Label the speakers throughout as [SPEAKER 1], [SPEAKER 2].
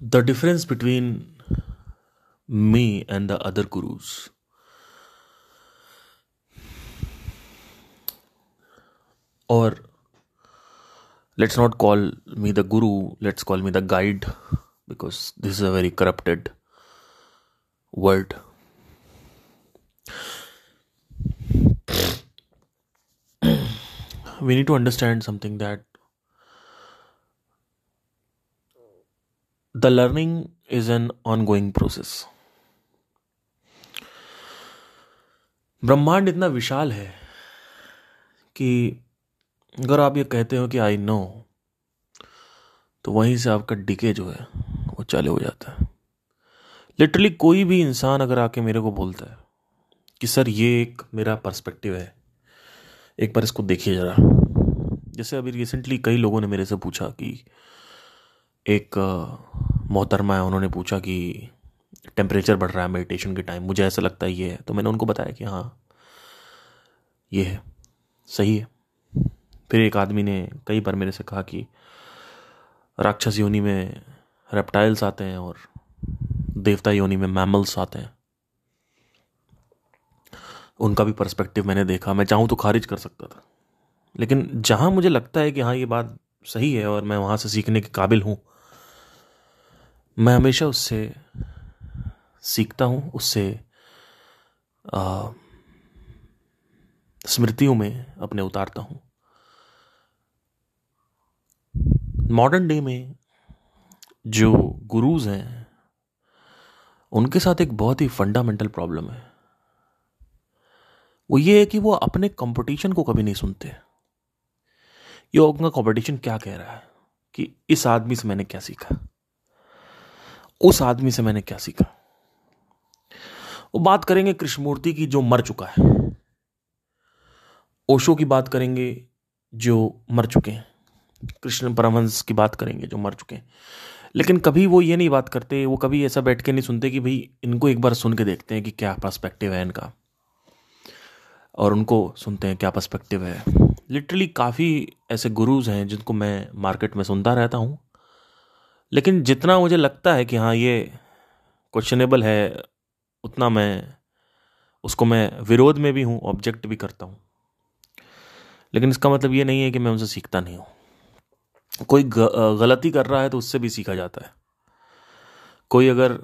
[SPEAKER 1] the difference between me and the other gurus. Or let's not call me the guru let's call me the guide because this is a very corrupted word we need to understand something that the learning is an ongoing process. ब्रह्मांड इतना विशाल है कि अगर आप ये कहते हो कि आई नो तो वहीं से आपका डिके जो है, वो चालू हो जाता है। लिटरली कोई भी इंसान अगर आके मेरे को बोलता है कि, सर, ये एक मेरा पर्सपेक्टिव है, एक बार इसको देखिए ज़रा। जैसे अभी रिसेंटली कई लोगों ने मेरे से पूछा कि एक मोहतरमा है उन्होंने पूछा कि टेम्परेचर बढ़ रहा है मेडिटेशन के टाइम मुझे ऐसा लगता है ये है। तो मैंने उनको बताया कि हाँ ये है, सही है। फिर एक आदमी ने कई बार मेरे से कहा कि राक्षस योनि में रेप्टाइल्स आते हैं और देवता योनि में मैमल्स आते हैं। उनका भी पर्सपेक्टिव मैंने देखा, मैं चाहूँ तो खारिज कर सकता था। लेकिन जहाँ मुझे लगता है कि हाँ ये बात सही है और मैं वहाँ से सीखने के काबिल हूँ मैं हमेशा उससे सीखता हूँ, उससे स्मृतियों में अपने उतारता हूँ। मॉडर्न डे में जो गुरुज हैं, उनके साथ एक बहुत ही फंडामेंटल प्रॉब्लम है। वो ये है कि वो अपने कंपटीशन को कभी नहीं सुनते। ये उनका कंपटीशन क्या कह रहा है? कि इस आदमी से मैंने क्या सीखा? उस आदमी से मैंने क्या सीखा? वो बात करेंगे कृष्णमूर्ति की जो मर चुका है। ओशो की बात करेंगे जो मर चुके हैं। कृष्ण परमहंस की बात करेंगे जो मर चुके हैं। लेकिन कभी वो ये नहीं बात करते, वो कभी ऐसा बैठ के नहीं सुनते कि भाई इनको एक बार सुन के देखते हैं कि क्या पर्सपेक्टिव है इनका। और उनको सुनते हैं क्या पर्सपेक्टिव है। लिटरली काफ़ी ऐसे गुरुज हैं जिनको मैं मार्केट में सुनता रहता हूँ। लेकिन जितना मुझे लगता है कि हाँ ये क्वेश्चनेबल है, उतना मैं, उसको मैं विरोध में भी हूँ ऑब्जेक्ट भी करता हूँ। लेकिन इसका मतलब ये नहीं है कि मैं उनसे सीखता नहीं हूँ। कोई गलती कर रहा है तो उससे भी सीखा जाता है। कोई अगर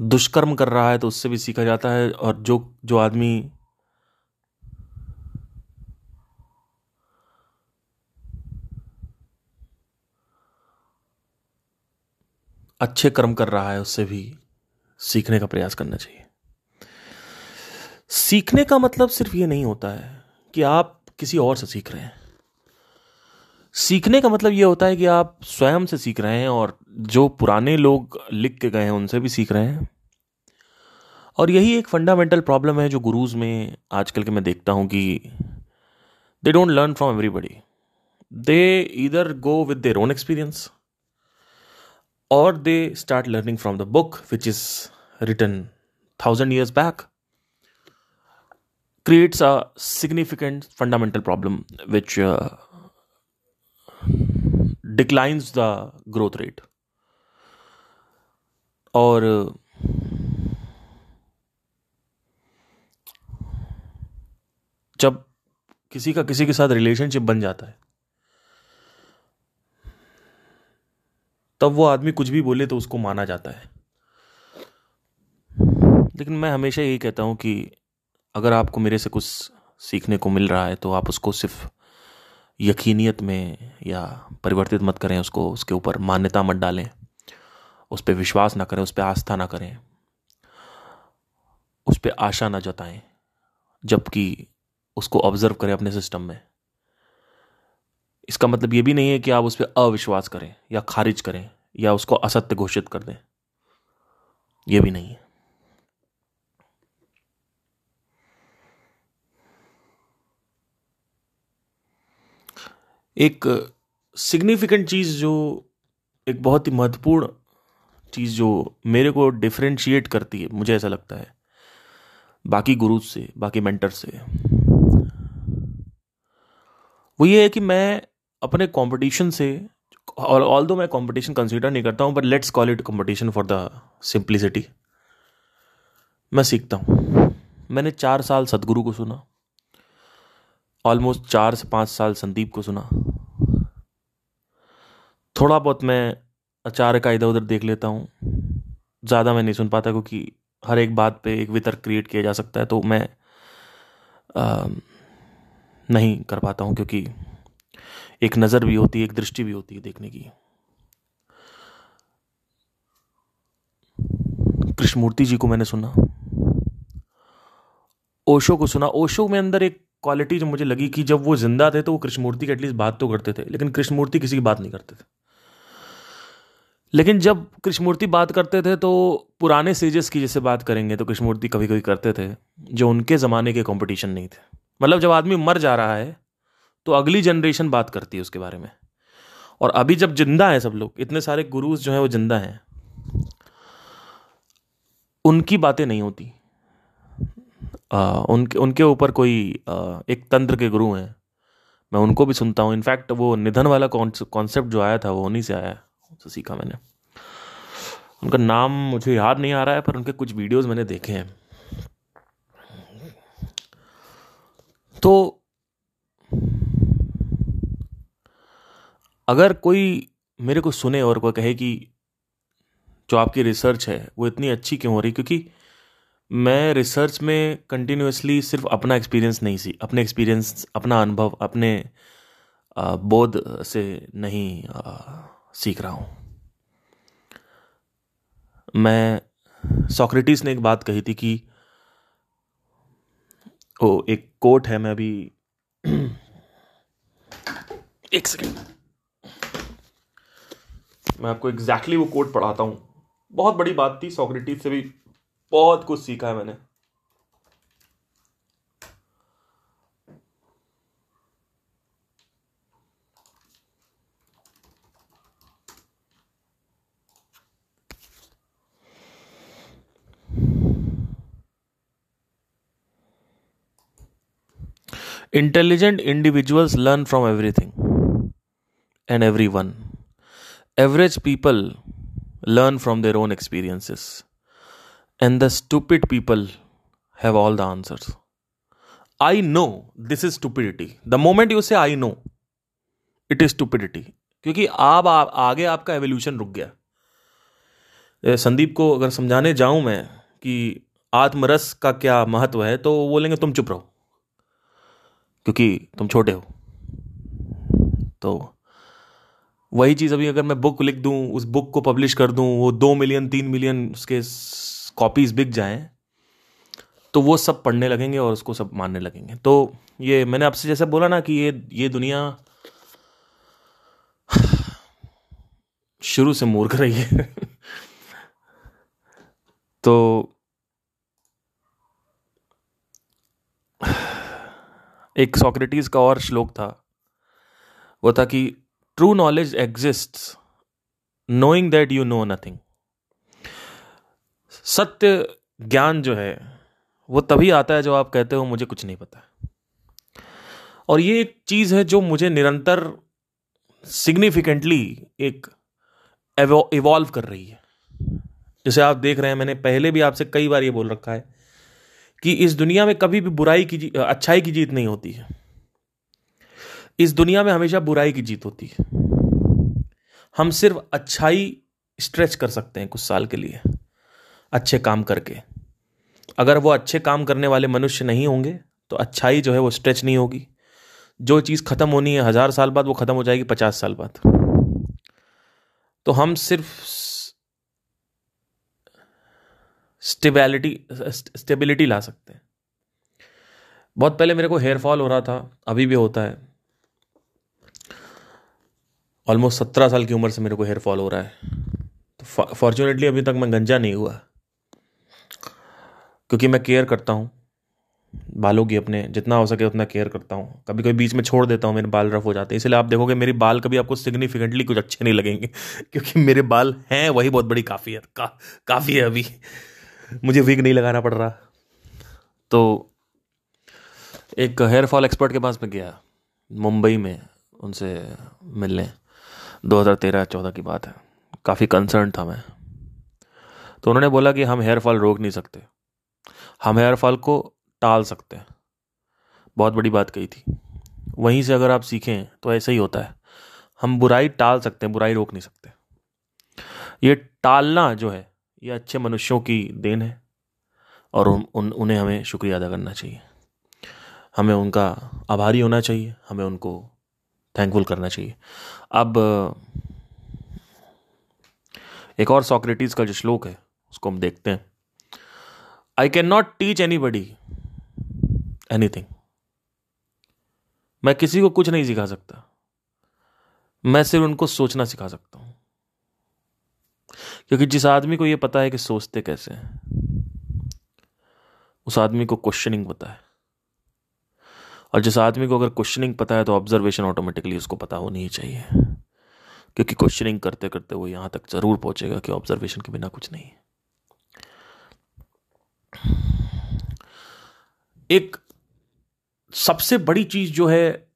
[SPEAKER 1] दुष्कर्म कर रहा है तो उससे भी सीखा जाता है और जो जो आदमी अच्छे कर्म कर रहा है, उससे भी सीखने का प्रयास करना चाहिए। सीखने का मतलब सिर्फ़ ये नहीं होता है कि आप किसी और से सीख रहे हैं। सीखने का मतलब ये होता है कि आप स्वयं से सीख रहे हैं और जो पुराने लोग लिख के गए हैं, उनसे भी सीख रहे हैं। और यही एक फंडामेंटल प्रॉब्लम है जो गुरुज में, आजकल के मैं देखता हूँ कि they don't learn from everybody they either go with their own experience or they start learning from the book which is written thousand years back creates a significant fundamental problem which uh, declines the growth rate और जब किसी का किसी के साथ relationship बन जाता है तब वो आदमी कुछ भी बोले तो उसको माना जाता है। लेकिन मैं हमेशा यही कहता हूँ कि अगर आपको मेरे से कुछ सीखने को मिल रहा है तो आप उसको सिर्फ़ यकीनियत में या परिवर्तित मत करें, उसको, उसके ऊपर मान्यता मत डालें, उस पर विश्वास ना करें, उस पर आस्था ना करें, उस पर आशा ना जताएँ, जबकि उसको ऑब्ज़र्व करें अपने सिस्टम में। इसका मतलब ये भी नहीं है कि आप उस पर अविश्वास करें या खारिज करें या उसको असत्य घोषित कर दें। यह भी नहीं है। एक सिग्निफिकेंट चीज़ जो, एक बहुत ही महत्वपूर्ण चीज़ जो मेरे को डिफ्रेंशिएट करती है, मुझे ऐसा लगता है, बाकी गुरु से, बाकी मेंटर से, वो ये है कि मैं अपने कंपटीशन से और ऑल दो मैं कंपटीशन कंसिडर नहीं करता हूँ but let's call it competition for the simplicity मैं सीखता हूँ। मैंने चार साल सदगुरु को सुना। ऑलमोस्ट चार से पाँच साल संदीप को सुना। थोड़ा बहुत मैं अचार का इधर उधर देख लेता हूँ। ज़्यादा मैं नहीं सुन पाता क्योंकि हर एक बात पे एक वितर्क क्रिएट किया जा सकता है तो मैं आ, नहीं कर पाता हूँ क्योंकि एक नज़र भी होती है, एक दृष्टि भी होती है देखने की। कृष्णमूर्ति जी को मैंने सुना। ओशो को सुना। ओशो में अंदर एक क्वालिटी जो मुझे लगी कि जब वो ज़िंदा थे तो वो कृष्णमूर्ति की एटलीस्ट बात तो करते थे, लेकिन कृष्णमूर्ति किसी की बात नहीं करते थे। लेकिन जब कृष्णमूर्ति बात करते थे तो पुराने सीजेस की जैसे बात करेंगे तो कृष्णमूर्ति कभी कभी करते थे, जो उनके ज़माने के कंपटीशन नहीं थे। मतलब जब आदमी मर जा रहा है तो अगली जनरेशन बात करती है उसके बारे में। और अभी जब ज़िंदा है सब लोग इतने सारे गुरुज जो हैं वो ज़िंदा हैं उनकी बातें नहीं होती। आ, उनके उनके ऊपर कोई आ, एक तंत्र के गुरु हैं। मैं उनको भी सुनता हूँ। इनफैक्ट वो निधन वाला कॉन्सेप्ट जो आया था वो उन्हीं से आया उनसे सीखा मैंने। उनका नाम मुझे याद नहीं आ रहा है पर उनके कुछ वीडियोस मैंने देखे हैं। तो अगर कोई मेरे को सुने और कोई कहे कि जो आपकी रिसर्च है, वो इतनी अच्छी क्यों हो रही? क्योंकि मैं रिसर्च में कंटिन्यूसली सिर्फ़ अपना एक्सपीरियंस नहीं सी, अपने एक्सपीरियंस अपना अनुभव, अपने बोध से नहीं सीख रहा हूँ। मैं सोक्रेटिस ने एक बात कही थी कि ओ, एक कोट है, मैं अभी एक सेकेंड मैं आपको एग्जैक्टली exactly वो कोट पढ़ाता हूँ बहुत बड़ी बात थी सोक्रेटिस से भी बहुत कुछ सीखा है मैंने Intelligent individuals learn from everything and everyone. Average people learn from their own experiences and the stupid people have all the answers I know this is stupidity the moment you say I know it is stupidity क्योंकि आप आगे आपका evolution रुक गया। संदीप को अगर समझाने जाऊँ मैं कि आत्मरस का क्या महत्व है तो बोलेंगे, तुम चुप रहो। क्योंकि तुम छोटे हो। तो वही चीज़ अभी अगर मैं बुक लिख दूँ, उस बुक को पब्लिश कर दूँ, वो दो मिलियन तीन मिलियन उसके कॉपीज बिक जाएँ तो वो सब पढ़ने लगेंगे और उसको सब मानने लगेंगे। तो ये मैंने आपसे जैसे बोला ना कि ये ये दुनिया शुरू से मूर्ख रही है। तो एक सॉक्रेटिस का और श्लोक था, वो था कि true knowledge exist knowing that you know nothing सत्य ज्ञान जो है, वो तभी आता है जो आप कहते हो, मुझे कुछ नहीं पता और ये एक चीज़ है जो मुझे निरंतर सिग्निफिकेंटली एक इवॉल्व कर रही है। जैसे आप देख रहे हैं, मैंने पहले भी आपसे कई बार ये बोल रखा है कि इस दुनिया में कभी भी बुराई की अच्छाई की जीत नहीं होती है। इस दुनिया में हमेशा बुराई की जीत होती है। हम सिर्फ़ अच्छाई स्ट्रेच कर सकते हैं कुछ साल के लिए, अच्छे काम करके। अगर वो अच्छे काम करने वाले मनुष्य नहीं होंगे तो अच्छाई जो है वो स्ट्रेच नहीं होगी। जो चीज़ ख़त्म होनी है, हज़ार साल बाद वो ख़त्म हो जाएगी, पचास साल बाद। तो हम सिर्फ़ स्टेबिलिटी स्टेबिलिटी ला सकते हैं। बहुत पहले मेरे को हेयर फॉल हो रहा था, अभी भी होता है। ऑलमोस्ट सत्रह साल की उम्र से मेरे को हेयर फॉल हो रहा है। तो फॉर्चुनेटली अभी तक मैं गंजा नहीं हुआ। क्योंकि मैं केयर करता हूँ। बालों की अपने जितना हो सके उतना केयर करता हूँ। कभी कभी बीच में छोड़ देता हूँ मेरे बाल रफ हो जाते हैं। इसलिए आप देखोगे मेरे बाल कभी आपको सिग्निफिकेंटली कुछ अच्छे नहीं लगेंगे। क्योंकि मेरे बाल हैं वही बहुत बड़ी काफ़ी है का, काफ़ी है अभी। मुझे वीक नहीं लगाना पड़ रहा। तो एक हेयर फॉल एक्सपर्ट के पास में गया मुंबई में उनसे मिलने। 2013-14 की बात है। काफ़ी कंसर्न था मैं। तो उन्होंने बोला कि हम हेयर फॉल रोक नहीं सकते। हम हेयर फॉल को टाल सकते हैं। बहुत बड़ी बात कही थी। वहीं से अगर आप सीखें तो ऐसा ही होता है। हम बुराई टाल सकते हैं बुराई रोक नहीं सकते। ये टालना जो है ये अच्छे मनुष्यों की देन है और उन, उन उन्हें हमें शुक्रिया अदा करना चाहिए। हमें उनका आभारी होना चाहिए हमें उनको थैंकफुल करना चाहिए। अब, एक और सॉक्रेटिस का जो श्लोक है, उसको हम देखते हैं। I can not teach anybody anything मैं किसी को कुछ नहीं सिखा सकता। मैं सिर्फ़ उनको सोचना सिखा सकता हूँ। क्योंकि जिस आदमी को यह पता है कि सोचते कैसे हैं, उस आदमी को क्वेश्चनिंग पता है। और जिस आदमी को अगर क्वेश्चनिंग पता है तो ऑब्जर्वेशन ऑटोमेटिकली उसको पता होनी ही चाहिए। क्योंकि क्वेश्चनिंग करते करते वो यहाँ तक ज़रूर पहुंचेगा कि ऑब्जर्वेशन के बिना कुछ नहीं एक सबसे बड़ी चीज़ जो है,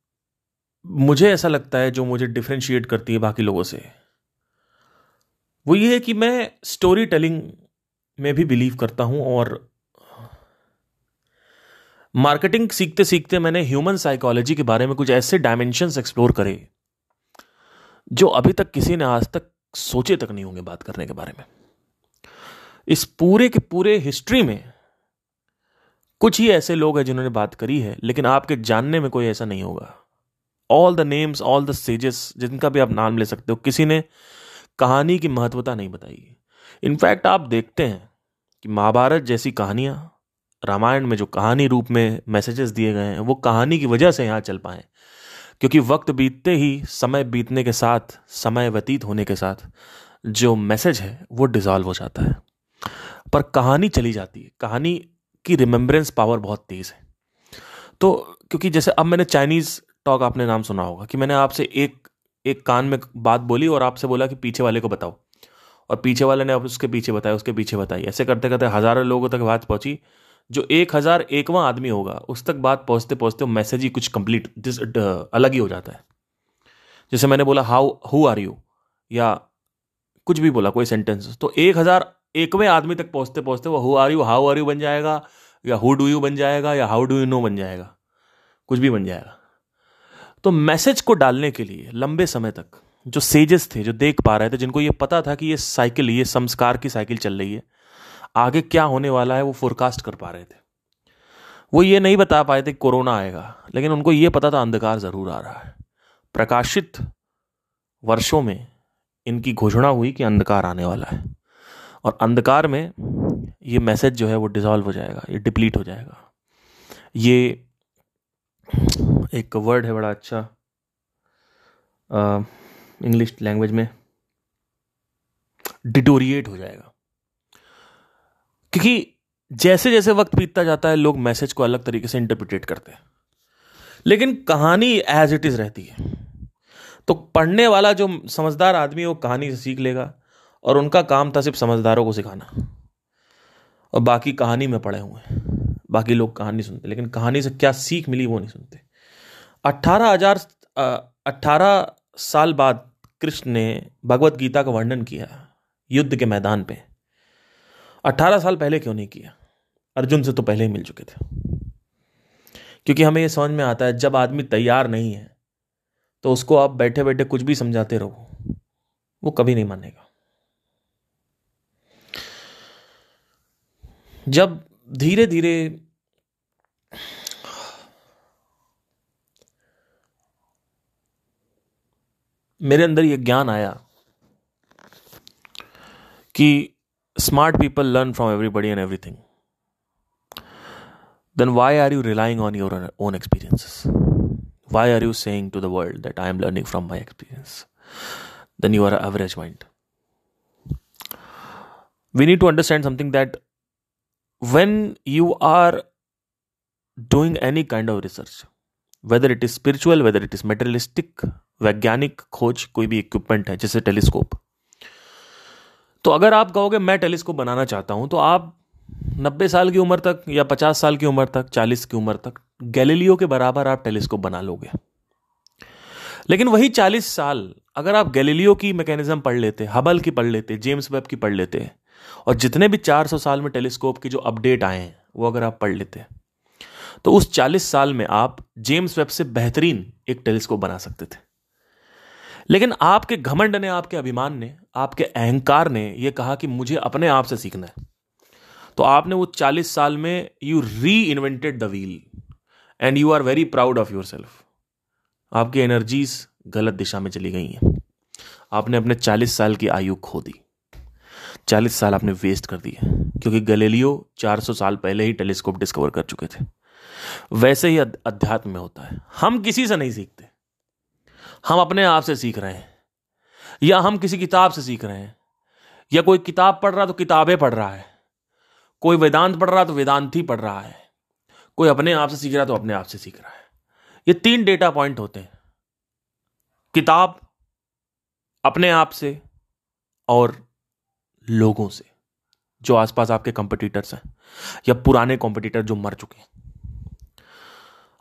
[SPEAKER 1] मुझे ऐसा लगता है जो मुझे डिफ्रेंशिएट करती है बाकी लोगों से, वो ये है कि मैं स्टोरी टेलिंग में भी बिलीव करता हूँ और मार्केटिंग सीखते सीखते मैंने ह्यूमन साइकोलॉजी के बारे में कुछ ऐसे डायमेंशंस एक्सप्लोर करे जो अभी तक किसी ने आज तक सोचे तक नहीं होंगे बात करने के बारे में। इस पूरे के पूरे हिस्ट्री में कुछ ही ऐसे लोग हैं जिन्होंने बात करी है, लेकिन आपके जानने में कोई ऐसा नहीं होगा। All the names all the sages जिनका भी आप नाम ले सकते हो, किसी ने कहानी की महत्वता नहीं बताई। इनफैक्ट आप देखते हैं कि महाभारत जैसी कहानियाँ रामायण में जो कहानी रूप में मैसेजेस दिए गए हैं, वो कहानी की वजह से यहाँ चल पाए। क्योंकि वक्त बीतते ही, समय बीतने के साथ, समय व्यतीत होने के साथ, जो मैसेज है, वो डिजॉल्व हो जाता है। पर कहानी चली जाती है। कहानी की रिमेम्बरेंस पावर बहुत तेज है। तो क्योंकि जैसे अब मैंने चाइनीज़ टॉक आपने नाम सुना होगा कि मैंने आपसे एक एक कान में बात बोली और आपसे बोला कि पीछे वाले को बताओ। और पीछे वाले ने उसके पीछे बताया, उसके पीछे बताई। ऐसे करते करते हज़ारों लोगों तक बात पहुँची। जो एक हज़ार एकवा आदमी होगा, उस तक बात पहुँचते पहुँचते मैसेज ही कुछ कंप्लीट अलग ही हो जाता है। जैसे मैंने बोला हाउ हु आर यू या कुछ भी बोला, कोई सेंटेंस तो एक हज़ार एकवें आदमी तक पहुँचते पहुँचते वो who are you how are you बन जाएगा, या हु डू यू बन जाएगा, या हाउ डू यू नो बन जाएगा। कुछ भी बन जाएगा। तो मैसेज को डालने के लिए लंबे समय तक जो सेजेस थे, जो देख पा रहे थे, जिनको ये पता था कि ये साइकिल ये संस्कार की साइकिल चल रही है आगे क्या होने वाला है वो फोरकास्ट कर पा रहे थे। वो ये नहीं बता पाए थे कोरोना आएगा, लेकिन उनको ये पता था अंधकार ज़रूर आ रहा है। प्रकाशित वर्षों में इनकी घोषणा हुई कि अंधकार आने वाला है। और अंधकार में ये मैसेज जो है वो डिजॉल्व हो जाएगा, ये डिप्लीट हो जाएगा। ये एक वर्ड है बड़ा अच्छा इंग्लिश लैंग्वेज में डिटोरिएट हो जाएगा। क्योंकि जैसे जैसे वक्त बीतता जाता है, लोग मैसेज को अलग तरीके से इंटरप्रिटेट करते हैं। लेकिन कहानी एज इट इज़ रहती है। तो पढ़ने वाला जो समझदार आदमी है, वो कहानी से सीख लेगा और उनका काम था सिर्फ़ समझदारों को सिखाना। और बाकी कहानी में पढ़े हुए हैं। बाकी लोग कहानी सुनते लेकिन कहानी से क्या सीख मिली वो नहीं सुनते। अट्ठारह हज़ार अट्ठारह साल बाद कृष्ण ने भगवत गीता का वर्णन किया युद्ध के मैदान पे। अट्ठारह साल पहले क्यों नहीं किया? अर्जुन से तो पहले ही मिल चुके थे। क्योंकि हमें यह समझ में आता है, जब आदमी तैयार नहीं है तो उसको आप बैठे बैठे कुछ भी समझाते रहो, वो कभी नहीं मानेगा। जब धीरे धीरे मेरे अंदर यह ज्ञान आया कि smart people learn from everybody and everything. Then why are you relying on your own experiences? Why are you saying to the world that I am learning from my experience? Then you are an average mind. We need to understand something that when you are doing any kind of research, whether it is spiritual, whether it is materialistic, वैज्ञानिक खोज कोई भी equipment है जैसे telescope तो अगर आप कहोगे मैं टेलीस्कोप बनाना चाहता हूँ तो आप नब्बे साल की उम्र तक या पचास साल की उम्र तक, चालीस की उम्र तक, गैलीलियो के बराबर आप टेलीस्कोप बना लोगे। लेकिन वही चालीस साल, अगर आप गैलीलियो की मैकेनिज्म पढ़ लेते, हबल की पढ़ लेते, जेम्स वेब की पढ़ लेते, और जितने भी 400 साल में टेलीस्कोप की जो अपडेट आए हैं, वो अगर आप पढ़ लेते तो उस 40 साल में आप जेम्स वेब से बेहतरीन एक टेलीस्कोप बना सकते थे। लेकिन आपके घमंड ने, आपके अभिमान ने, आपके अहंकार ने यह कहा कि मुझे अपने आप से सीखना है। तो आपने वो 40 साल में you reinvented the wheel and you are very proud of yourself आपकी एनर्जीज गलत दिशा में चली गई हैं। आपने अपने 40 साल की आयु खो दी। 40 साल आपने वेस्ट कर दिए। क्योंकि गलेलियो 400 साल पहले ही टेलीस्कोप डिस्कवर कर चुके थे। वैसे ही अध्यात्म में होता है। हम किसी से नहीं सीखते। हम अपने आप से सीख रहे हैं, या हम किसी किताब से सीख रहे हैं, या कोई किताब पढ़ रहा तो किताबें पढ़ रहा है, कोई वेदांत पढ़ रहा तो वेदांत ही पढ़ रहा है, कोई अपने आप से सीख रहा तो अपने आप से सीख रहा है। ये तीन डेटा पॉइंट होते हैं, किताब अपने आप से और लोगों से, जो आसपास आपके कंपटीटर्स हैं, या पुराने कॉम्पिटिटर जो मर चुके हैं।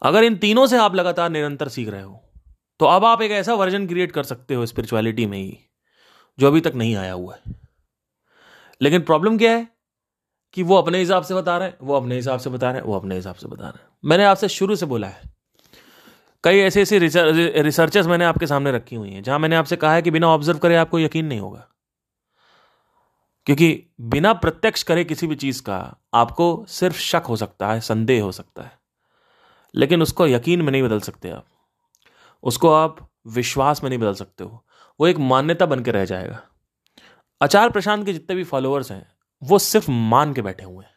[SPEAKER 1] अगर इन तीनों से आप लगातार निरंतर सीख रहे हो तो अब आप एक ऐसा वर्जन क्रिएट कर सकते हो स्पिरिचुअलिटी में ही, जो अभी तक नहीं आया हुआ है। लेकिन प्रॉब्लम क्या है? कि वो अपने हिसाब से बता रहे हैं, वो अपने हिसाब से बता रहे हैं, वो अपने हिसाब से बता रहे हैं। मैंने आपसे शुरू से बोला है। कई ऐसे ऐसे रिसर्चर्स मैंने आपके सामने रखी हुई हैं, जहाँ मैंने आपसे कहा है कि बिना ऑब्ज़र्व करे आपको यकीन नहीं होगा। क्योंकि बिना प्रत्यक्ष करे किसी भी चीज़ का आपको सिर्फ़ शक हो सकता है, संदेह हो सकता है। लेकिन उसको यकीन में नहीं बदल सकते आप। उसको आप विश्वास में नहीं बदल सकते हो। वो एक मान्यता बन के रह जाएगा। आचार प्रशांत के जितने भी फॉलोअर्स हैं, वो सिर्फ़ मान के बैठे हुए हैं।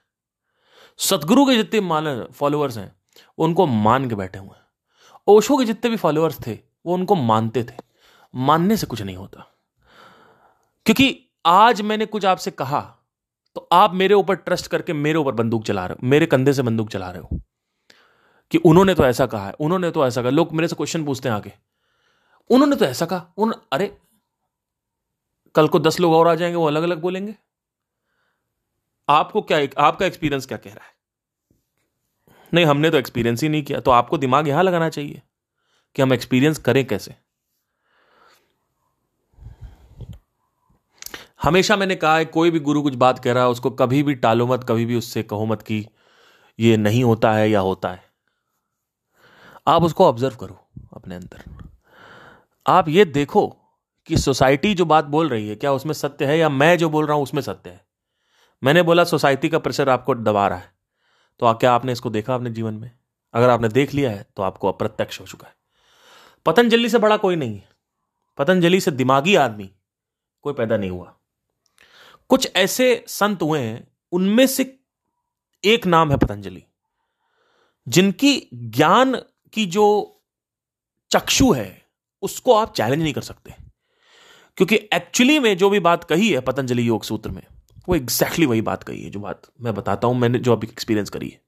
[SPEAKER 1] सदगुरु के जितने मान फॉलोअर्स हैं वो उनको मान के बैठे हुए हैं। ओशो के जितने भी फॉलोअर्स थे, वो उनको मानते थे। मानने से कुछ नहीं होता। क्योंकि आज मैंने कुछ आपसे कहा तो आप मेरे ऊपर ट्रस्ट करके मेरे ऊपर बंदूक चला रहे हो, मेरे कंधे से बंदूक चला रहे हो। कि उन्होंने तो ऐसा कहा है, उन्होंने तो ऐसा कहा। लोग मेरे से क्वेश्चन पूछते हैं आगे। उन्होंने तो ऐसा कहा उन अरे, कल को दस लोग और आ जाएँगे, वो अलग अलग बोलेंगे। आपको क्या आपका एक्सपीरियंस क्या कह रहा है? नहीं, हमने तो एक्सपीरियंस ही नहीं किया तो आपको दिमाग यहाँ लगाना चाहिए कि हम एक्सपीरियंस करें कैसे। हमेशा मैंने कहा है, कोई भी गुरु कुछ बात कह रहा है, उसको कभी भी टालो मत, कभी भी उससे कहो मत कि ये नहीं होता है या होता है। आप उसको ऑब्ज़र्व करो अपने अंदर। आप ये देखो कि सोसाइटी जो बात बोल रही है, क्या उसमें सत्य है या मैं जो बोल रहा हूँ उसमें सत्य है? मैंने बोला सोसाइटी का प्रेशर आपको दबा रहा है। तो क्या आपने इसको देखा अपने जीवन में? अगर आपने देख लिया है तो आपको अप्रत्यक्ष हो चुका है। पतंजलि से बड़ा कोई नहीं है। पतंजलि से दिमागी आदमी कोई पैदा नहीं हुआ। कुछ ऐसे संत हुए हैं, उनमें से एक नाम है पतंजलि, जिनकी ज्ञान की जो चक्षु है, उसको आप चैलेंज नहीं कर सकते। क्योंकि एक्चुअली में जो भी बात कही है पतंजलि योग सूत्र में, वो एग्जैक्टली exactly वही बात कही है जो बात मैं बताता हूँ, मैंने जो अभी एक्सपीरियंस करी है।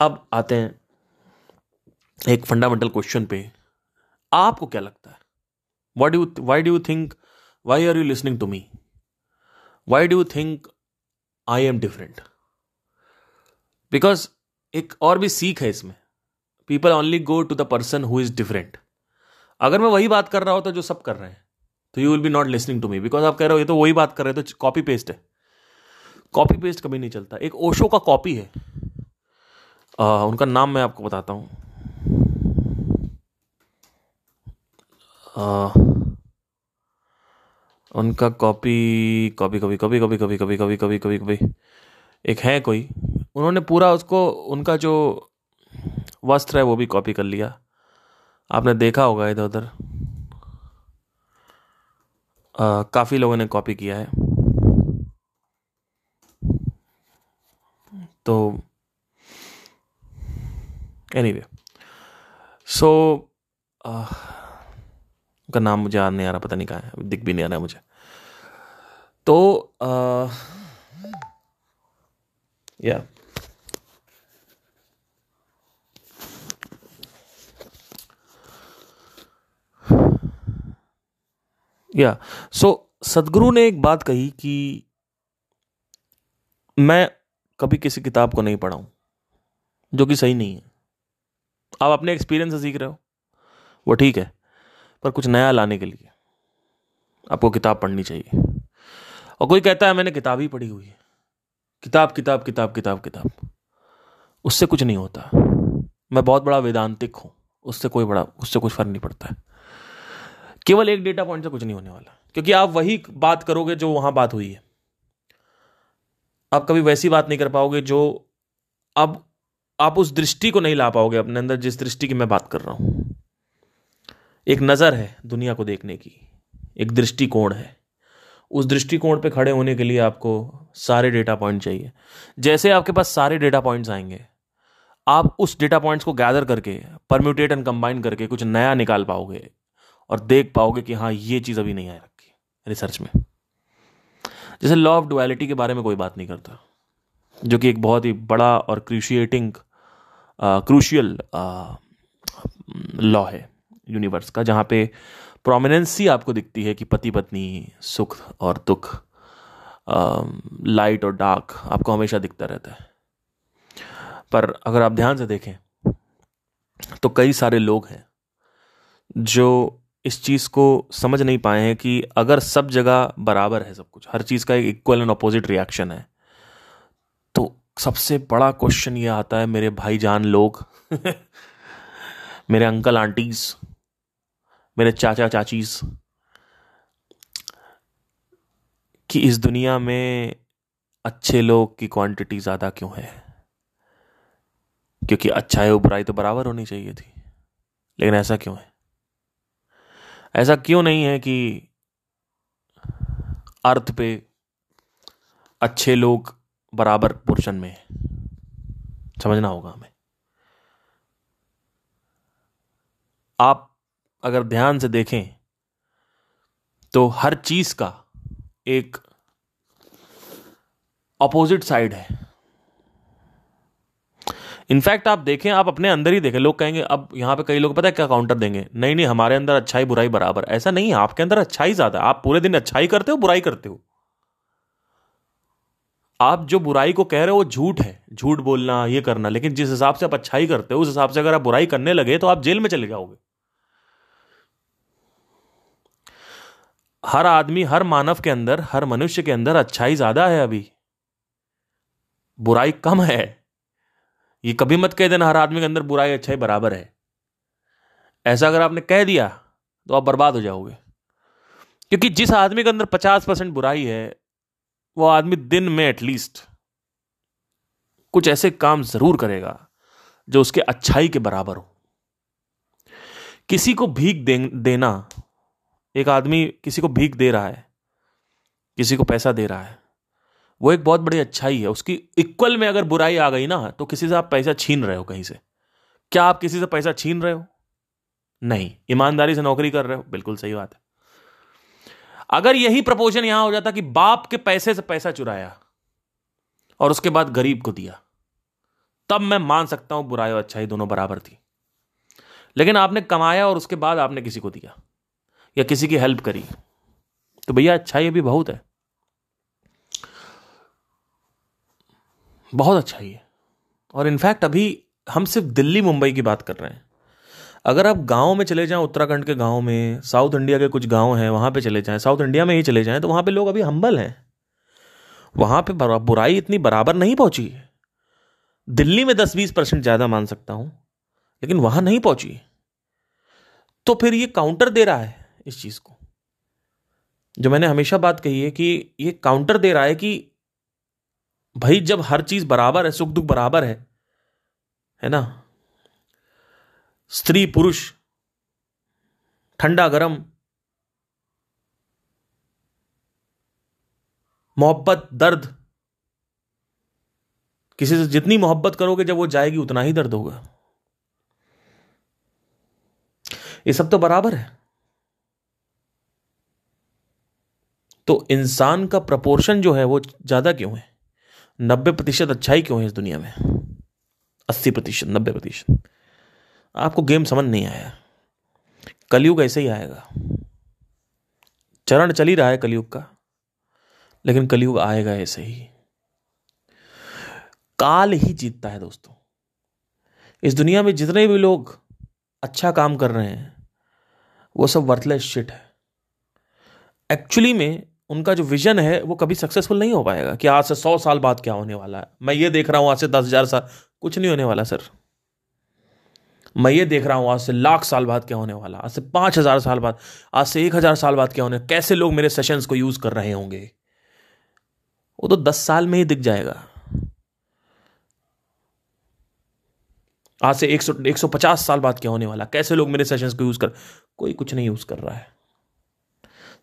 [SPEAKER 1] अब आते हैं एक फंडामेंटल क्वेश्चन पे। आपको क्या लगता है? Why do why do you think why are you listening to me why do you think I am different because एक और भी सीख है इसमें। People only go to the person who is different अगर मैं वही बात कर रहा हूँ तो जो सब कर रहे हैं तो you will be not listening to me because आप कह रहे हो ये तो वही बात कर रहे हो तो कॉपी पेस्ट है कॉपी पेस्ट कभी नहीं चलता एक ओशो का कॉपी है आ, उनका नाम मैं आपको बताता हूँ उनका कॉपी कॉपी कभी कभी कभी कभी कभी कभी कॉपी कॉपी कॉपी एक है कोई उन्होंने पूरा उसको उनका जो वस्त्र है, वो भी कॉपी कर लिया। आपने देखा होगा इधर उधर। काफ़ी लोगों ने कॉपी किया है। तो एनी वे सो का नाम मुझे याद नहीं आ रहा, पता नहीं कहा है, दिख भी नहीं आ रहा मुझे। तो या या सो सदगुरु ने एक बात कही कि मैं कभी किसी किताब को नहीं पढ़ा हूँ, जो कि सही नहीं है। आप अपने एक्सपीरियंस से सीख रहे हो, वो ठीक है, पर कुछ नया लाने के लिए आपको किताब पढ़नी चाहिए। और कोई कहता है, मैंने किताब ही पढ़ी हुई है। किताब किताब किताब किताब किताब। उससे कुछ नहीं होता। मैं बहुत बड़ा वेदांतिक हूँ, उससे कोई बड़ा, उससे कुछ फ़र्क नहीं पड़ता है। केवल एक डेटा पॉइंट से कुछ नहीं होने वाला। क्योंकि आप वही बात करोगे जो वहाँ बात हुई है। आप कभी वैसी बात नहीं कर पाओगे जो अब आप उस दृष्टि को नहीं ला पाओगे अपने अंदर, जिस दृष्टि की मैं बात कर रहा हूँ। एक नज़र है दुनिया को देखने की। एक दृष्टिकोण है। उस दृष्टिकोण पे खड़े होने के लिए आपको सारे डेटा पॉइंट चाहिए। जैसे आपके पास सारे डेटा पॉइंट्स आएँगे, आप उस डेटा पॉइंट्स को गैदर करके परम्यूटेट एंड कंबाइन करके कुछ नया निकाल पाओगे। और देख पाओगे कि हाँ ये चीज़ अभी नहीं आ रखी रिसर्च में। जैसे लॉ ऑफ़ डुअलिटी के बारे में कोई बात नहीं करता, जो कि एक बहुत ही बड़ा और क्रूशिएटिंग क्रूशियल लॉ है यूनिवर्स का, जहाँ पे प्रोमिनेंसी आपको दिखती है कि पति पत्नी सुख और दुख लाइट और डार्क आपको हमेशा दिखता रहता है। पर अगर आप ध्यान से देखें तो कई सारे लोग हैं, जो इस चीज़ को समझ नहीं पाए हैं कि अगर सब जगह बराबर है सब कुछ, हर चीज़ का एक इक्वल एंड अपोजिट रिएक्शन है तो सबसे बड़ा क्वेश्चन ये आता है, मेरे भाईजान लोग, मेरे अंकल आंटीज मेरे चाचा चाचीज, कि इस दुनिया में अच्छे लोग की क्वांटिटी ज़्यादा क्यों है? क्योंकि अच्छाई और बुराई तो बराबर होनी चाहिए थी, लेकिन ऐसा क्यों है? ऐसा क्यों नहीं है कि अर्थ पे अच्छे लोग बराबर पोर्शन में समझना होगा हमें। आप अगर ध्यान से देखें तो हर चीज़ का एक अपोजिट साइड है। इनफैक्ट आप देखें, आप अपने अंदर ही देखें, लोग कहेंगे, अब यहाँ पे कई लोग, पता है क्या काउंटर देंगे? नहीं नहीं, हमारे अंदर अच्छाई, बुराई बराबर ऐसा नहीं है, आपके अंदर अच्छाई ज़्यादा आप पूरे दिन अच्छाई करते हो, बुराई करते हो। आप जो बुराई को कह रहे हो, वो झूठ है। झूठ बोलना, ये करना, लेकिन जिस हिसाब से आप अच्छाई करते हो, उस हिसाब से अगर आप बुराई करने लगे तो आप जेल में चले जाओगे। हर आदमी, हर मानव के अंदर, हर मनुष्य के अंदर अच्छाई ज़्यादा है अभी। बुराई कम है। ये कभी मत कह देना हर आदमी के अंदर बुराई अच्छाई बराबर है। ऐसा अगर आपने कह दिया तो आप बर्बाद हो जाओगे। क्योंकि जिस आदमी के अंदर पचास परसेंट बुराई है वो आदमी दिन में एटलीस्ट कुछ ऐसे काम ज़रूर करेगा जो उसके अच्छाई के बराबर हो। किसी को भीख दे, देना एक आदमी किसी को भीख दे रहा है किसी को पैसा दे रहा है वो एक बहुत बड़ी अच्छाई है। उसकी इक्वल में अगर बुराई आ गई ना तो किसी से आप पैसा छीन रहे हो कहीं से। क्या आप किसी से पैसा छीन रहे हो? नहीं। ईमानदारी से नौकरी कर रहे हो? बिल्कुल सही बात है। अगर यही प्रपोजन यहाँ हो जाता कि बाप के पैसे से पैसा चुराया और उसके बाद गरीब को दिया, तब मैं मान सकता हूँ बुराई और अच्छाई दोनों बराबर थी। लेकिन आपने कमाया और उसके बाद आपने किसी को दिया या किसी की हेल्प करी तो भैया अच्छाई अभी बहुत है। बहुत अच्छाई है और इनफैक्ट अभी हम सिर्फ़ दिल्ली, मुंबई की बात कर रहे हैं। अगर आप गाँव में चले जाएँ, उत्तराखंड के गाँव में साउथ इंडिया के कुछ गाँव हैं, वहाँ पे चले जाएँ साउथ इंडिया में ही चले जाएँ तो वहाँ पे लोग अभी हम्बल हैं। वहाँ पे बुराई इतनी बराबर नहीं पहुँची। दिल्ली में दस बीस परसेंट ज़्यादा मान सकता हूँ, लेकिन वहाँ नहीं पहुँची। तो फिर ये काउंटर दे रहा है इस चीज़ को। जो मैंने हमेशा बात कही है कि ये काउंटर दे रहा है कि भाई, जब हर चीज़ बराबर है, सुख दुख बराबर है है ना? स्त्री, पुरुष, ठंडा गरम, मोहब्बत, दर्द, किसी से जितनी मोहब्बत करोगे, जब वो जाएगी, उतना ही दर्द होगा। ये सब तो बराबर है। तो इंसान का प्रपोर्शन जो है, वो ज़्यादा क्यों है? नब्बे प्रतिशत अच्छाई क्यों है इस दुनिया में? अस्सी प्रतिशत, नब्बे प्रतिशत। आपको गेम समझ नहीं आया। कलयुग ऐसे ही आएगा। चरण चल ही रहा है कलयुग का, लेकिन कलयुग आएगा ऐसे ही। काल ही जीतता है दोस्तों। इस दुनिया में जितने भी लोग अच्छा काम कर रहे हैं, वो सब वर्थलेस शिट है। एक्चुअली में उनका जो विजन है, वो कभी सक्सेसफुल नहीं हो पाएगा कि आज से सौ साल बाद क्या होने वाला है। मैं ये देख रहा हूँ आज से दस हज़ार साल, कुछ नहीं होने वाला, सर। मैं ये देख रहा हूँ आज से लाख साल बाद क्या होने वाला, आज से पाँच हज़ार साल बाद, आज से एक हज़ार साल बाद क्या होने, कैसे लोग मेरे सेशंस को यूज़ कर रहे होंगे? वो तो दस साल में ही दिख जाएगा। आज से एक सौ एक सौ पचास साल बाद क्या होने वाला, कैसे लोग मेरे सेशंस को यूज़ कर, कोई कुछ नहीं यूज़ कर रहा है।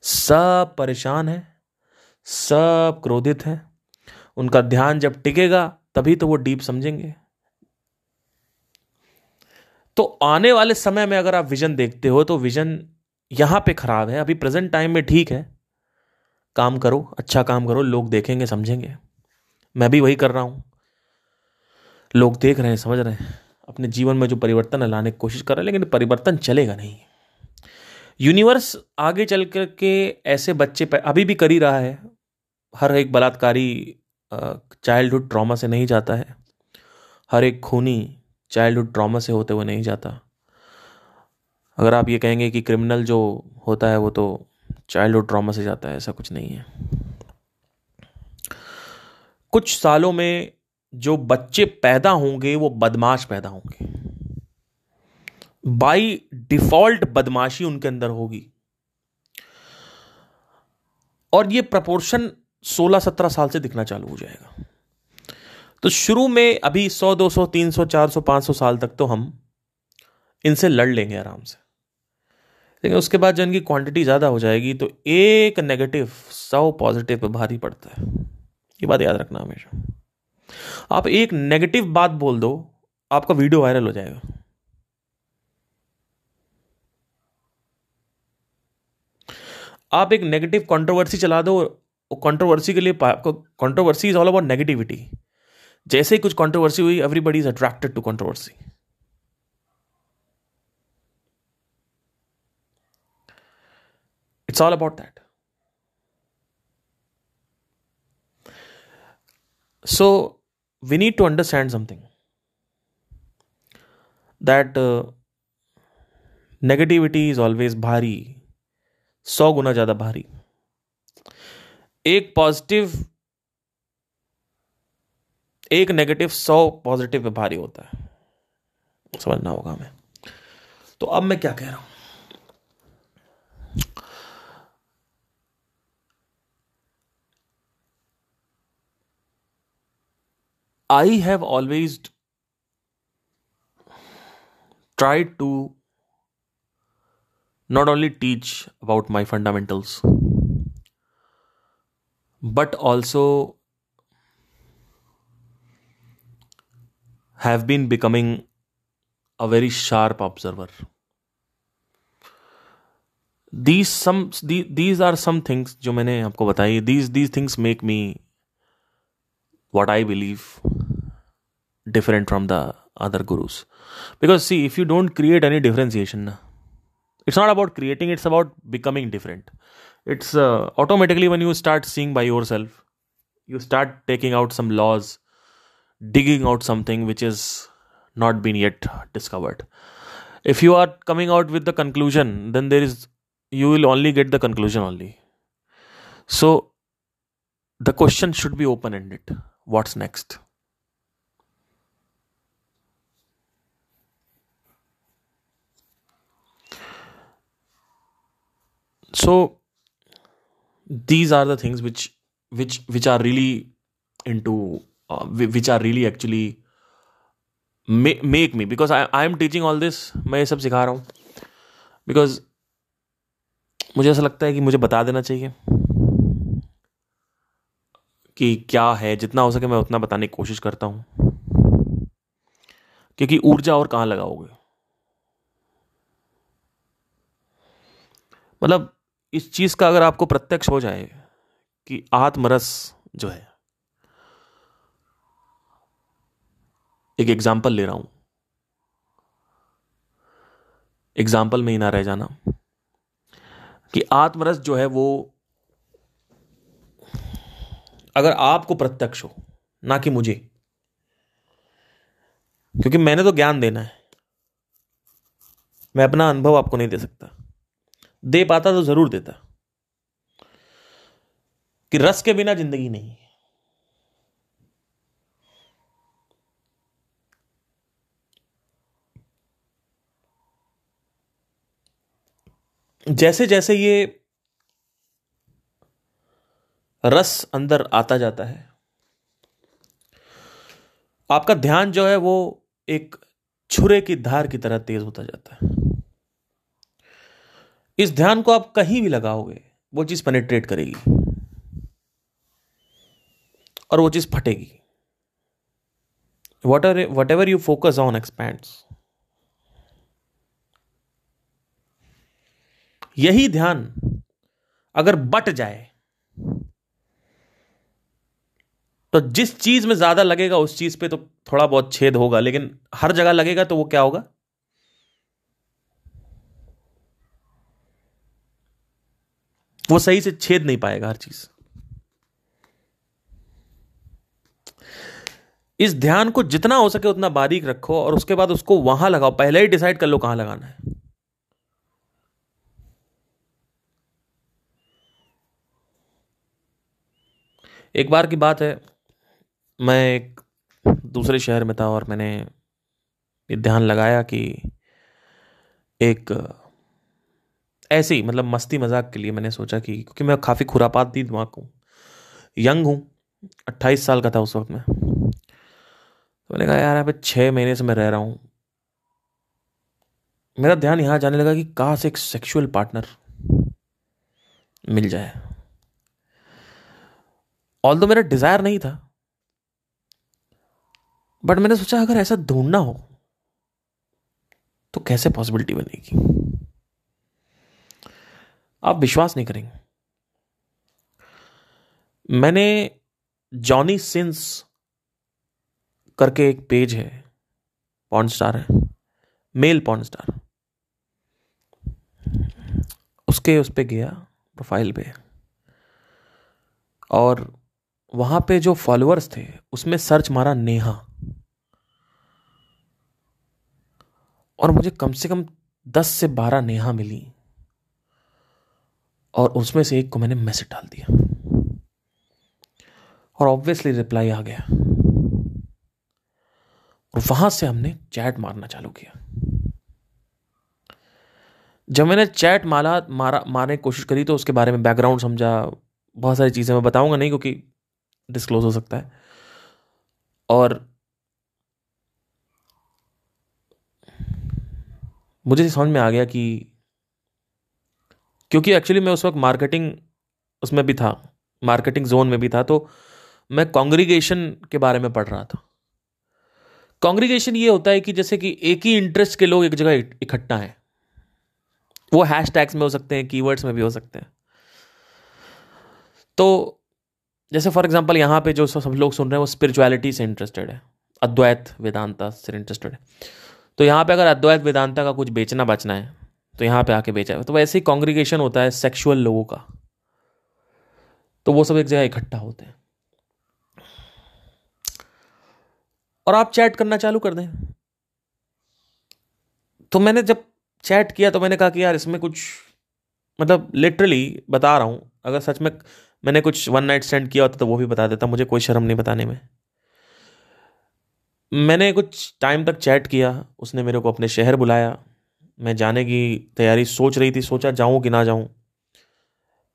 [SPEAKER 1] सब परेशान है, सब क्रोधित है। उनका ध्यान जब टिकेगा, तभी तो वो डीप समझेंगे। तो आने वाले समय में अगर आप विजन देखते हो तो विजन यहाँ पे खराब है। अभी प्रेजेंट टाइम में ठीक है। काम करो अच्छा काम करो, लोग देखेंगे, समझेंगे। मैं भी वही कर रहा हूँ। लोग देख रहे हैं, समझ रहे हैं। अपने जीवन में जो परिवर्तन लाने की कोशिश कर रहे हैं, लेकिन परिवर्तन चलेगा नहीं। यूनिवर्स आगे चल कर के ऐसे बच्चे अभी भी कर ही रहा है। हर एक बलात्कारी चाइल्डहुड ट्रॉमा से नहीं जाता है। हर एक खूनी चाइल्डहुड ट्रॉमा से होते हुए नहीं जाता। अगर आप ये कहेंगे कि क्रिमिनल जो होता है वो तो चाइल्डहुड ट्रॉमा से जाता है, ऐसा कुछ नहीं है। कुछ सालों में जो बच्चे पैदा होंगे, वो बदमाश पैदा होंगे। बाई डिफ़ॉल्ट बदमाशी उनके अंदर होगी। और ये प्रपोर्शन 16-17 साल से दिखना चालू हो जाएगा। तो शुरू में अभी 100 200 300 400 500 साल तक तो हम इनसे लड़ लेंगे आराम से। लेकिन उसके बाद जब इनकी क्वांटिटी ज़्यादा हो जाएगी तो एक नेगेटिव सौ पॉजिटिव पे भारी पड़ता है। ये बात याद रखना हमेशा। आप एक नेगेटिव बात बोल दो, आपका वीडियो वायरल हो जाएगा। आप एक नेगेटिव कंट्रोवर्सी चला दो कंट्रोवर्सी के लिए controversy is all about negativity जैसे ही कुछ कंट्रोवर्सी हुई everybody is attracted to controversy it's all about that so we need to understand something that negativity is always भारी सौ गुना ज़्यादा भारी। एक पॉजिटिव एक नेगेटिव सौ पॉजिटिव पे भारी होता है। समझना होगा हमें। तो अब मैं क्या कह रहा हूँ? I have always tried to not only teach about my fundamentals but also have been becoming a very sharp observer these some these are some things जो मैंने आपको बताई these these things make me what I believe different from the other gurus because see if you don't create any differentiation it's not about creating it's about becoming different. It's uh, automatically when you start seeing by yourself you start taking out some laws digging out something which is not been yet discovered. If you are coming out with the conclusion then there is you will only get the conclusion only. So the question should be open ended what's next so these are the things which which which are really into uh, which are really actually make, make me because I I am teaching all this मैं ये सब सिखा रहा हूँ because मुझे ऐसा लगता है कि मुझे बता देना चाहिए कि क्या है जितना हो सके मैं उतना बताने की कोशिश करता हूँ क्योंकि ऊर्जा और कहाँ लगाओगे मतलब इस चीज़ का अगर आपको प्रत्यक्ष हो जाए कि आत्मरस जो है, एक एग्ज़ाम्पल ले रहा हूँ। एग्ज़ाम्पल में ही ना रह जाना कि आत्मरस जो है वो, अगर आपको प्रत्यक्ष हो, ना कि मुझे, क्योंकि मैंने तो ज्ञान देना है, मैं अपना अनुभव आपको नहीं दे सकता। दे पाता तो ज़रूर देता। कि रस के बिना ज़िंदगी नहीं जैसे जैसे ये रस अंदर आता जाता है, आपका ध्यान जो है वो एक छुरे की धार की तरह तेज होता जाता है। इस ध्यान को आप कहीं भी लगाओगे, वो चीज़ पेनेट्रेट करेगी। और वो चीज़ फटेगी। Whatever whatever you focus on expands यही ध्यान अगर बट जाए तो जिस चीज़ में ज़्यादा लगेगा, उस चीज़ पे तो थोड़ा बहुत छेद होगा, लेकिन हर जगह लगेगा तो वो क्या होगा? वो सही से छेद नहीं पाएगा हर चीज़। इस ध्यान को जितना हो सके उतना बारीक रखो और उसके बाद उसको वहाँ लगाओ। पहले ही डिसाइड कर लो कहाँ लगाना है। एक बार की बात है, मैं एक दूसरे शहर में था और मैंने ध्यान लगाया कि एक ऐसे ही मतलब मस्ती मज़ाक के लिए मैंने सोचा कि, क्योंकि मैं काफ़ी खुरापात थी दिमाग हूँ यंग हूँ, अट्ठाईस साल का था उस वक्त में। तो मैंने कहा, यार पे छः महीने से मैं रह रहा हूँ। मेरा ध्यान यहाँ जाने लगा कि कहाँ से एक सेक्सुअल पार्टनर मिल जाए। ऑल दो मेरा डिज़ायर नहीं था बट मैंने सोचा, अगर ऐसा ढूंढना हो तो कैसे पॉसिबिलिटी बनेगी? आप विश्वास नहीं करेंगे। मैंने जॉनी सिंस करके एक पेज है पॉन स्टार है मेल पॉन स्टार उसके उस पर गया प्रोफ़ाइल पे। और वहाँ पे जो फॉलोअर्स थे, उसमें सर्च मारा नेहा। और मुझे कम से कम दस से बारह नेहा मिली। और उसमें से एक को मैंने मैसेज डाल दिया। और ऑब्वियसली रिप्लाई आ गया। और वहाँ से हमने चैट मारना चालू किया। जब मैंने चैट मारा मारा, मारने की कोशिश करी तो उसके बारे में बैकग्राउंड समझा। बहुत सारी चीज़ें मैं बताऊँगा नहीं क्योंकि डिस्क्लोज हो सकता है। और मुझे समझ में आ गया कि क्योंकि एक्चुअली मैं उस वक्त मार्केटिंग उसमें भी था मार्केटिंग जोन में भी था तो मैं कॉन्ग्रीगेशन के बारे में पढ़ रहा था। कॉन्ग्रीगेशन ये होता है कि जैसे कि एक ही इंटरेस्ट के लोग एक जगह इकट्ठा हैं। वो हैश टैग्स में हो सकते हैं कीवर्ड्स में भी हो सकते हैं। तो जैसे फॉर एग्ज़ाम्पल यहाँ पे जो सब लोग सुन रहे हैं, वो स्पिरिचुअलिटी से इंटरेस्टेड है। अद्वैत वेदांता से इंटरेस्टेड है। तो यहाँ पे अगर अद्वैत वेदांता का कुछ बेचना बचना है तो यहाँ पे आके बेचा। तो वैसे ही कॉन्ग्रीगेशन होता है सेक्सुअल लोगों का। तो वो सब एक जगह इकट्ठा होते हैं। और आप चैट करना चालू कर दें। तो मैंने जब चैट किया तो मैंने कहा कि यार इसमें कुछ मतलब लिटरली बता रहा हूँ। अगर सच में मैंने कुछ वन नाइट स्टैंड किया होता तो वो भी बता देता, मुझे कोई शर्म नहीं बताने में। मैंने कुछ टाइम तक चैट किया, उसने मेरे को अपने शहर बुलाया। मैं जाने की तैयारी सोच रही थी, सोचा जाऊँ कि ना जाऊँ।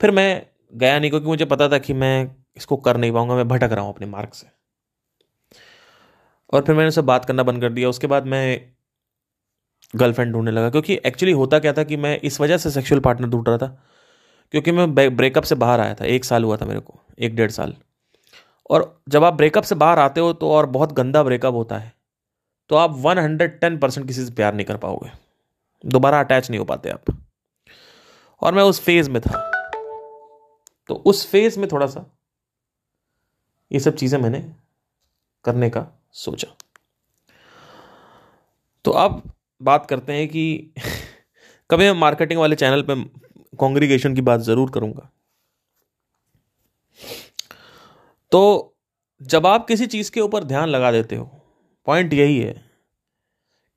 [SPEAKER 1] फिर मैं गया नहीं क्योंकि मुझे पता था कि मैं इसको कर नहीं पाऊँगा, मैं भटक रहा हूँ अपने मार्ग से। और फिर मैंने उससे बात करना बंद कर दिया। उसके बाद मैं गर्लफ्रेंड ढूँढने लगा, क्योंकि एक्चुअली होता क्या था कि मैं इस वजह से सेक्सुअल पार्टनर ढूंढ रहा था, क्योंकि मैं ब्रेकअप से बाहर आया था। एक साल हुआ था मेरे को, एक डेढ़ साल। और जब आप ब्रेकअप से बाहर आते हो तो और बहुत गंदा ब्रेकअप होता है तो आप वन हंड्रेड टेन परसेंट किसी से प्यार नहीं कर पाओगे। दोबारा अटैच नहीं हो पाते आप। और मैं उस फ़ेज़ में था। तो उस फ़ेज़ में थोड़ा सा ये सब चीज़ें मैंने करने का सोचा। तो अब बात करते हैं कि कभी मैं मार्केटिंग वाले चैनल पे कॉन्ग्रीगेशन की बात ज़रूर करूँगा। तो जब आप किसी चीज़ के ऊपर ध्यान लगा देते हो पॉइंट यही है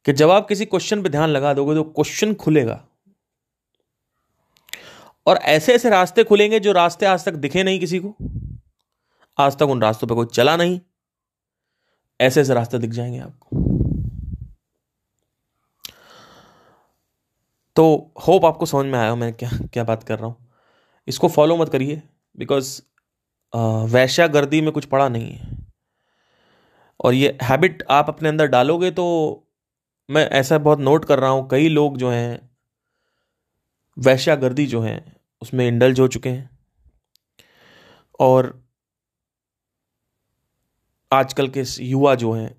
[SPEAKER 1] कि जब आप किसी क्वेश्चन पे ध्यान लगा दोगे तो क्वेश्चन खुलेगा। और ऐसे ऐसे रास्ते खुलेंगे जो रास्ते आज तक दिखे नहीं किसी को। आज तक उन रास्तों पे कोई चला नहीं। ऐसे ऐसे रास्ते दिख जाएँगे आपको। तो होप आपको समझ में आया हो मैं क्या क्या बात कर रहा हूँ। इसको फॉलो मत करिए बिकॉज़ वैश्या गर्दी में कुछ पड़ा नहीं है। और ये हैबिट आप अपने अंदर डालोगे तो मैं ऐसा बहुत नोट कर रहा हूँ, कई लोग जो हैं, वैश्यागर्दी जो है, उसमें इंडल्ज हो चुके हैं। और आजकल के युवा जो हैं,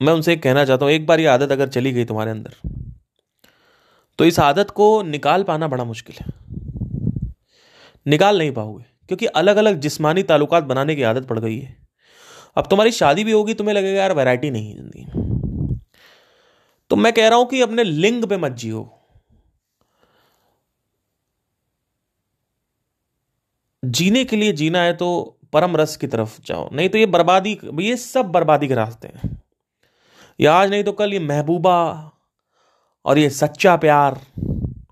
[SPEAKER 1] मैं उनसे कहना चाहता हूँ, एक बार ये आदत अगर चली गई तुम्हारे अंदर तो इस आदत को निकाल पाना बड़ा मुश्किल है। निकाल नहीं पाओगे, क्योंकि अलग अलग जिस्मानी ताल्लुकात बनाने की आदत पड़ गई है। अब तुम्हारी शादी भी होगी, तुम्हें लगेगा, यार वैरायटी नहीं है ज़िंदगी तो मैं कह रहा हूँ कि अपने लिंग पे मत जियो। जीने के लिए जीना है तो परम रस की तरफ़ जाओ। नहीं तो ये बर्बादी, ये सब बर्बादी के रास्ते हैं। ये आज नहीं तो कल ये महबूबा और ये सच्चा प्यार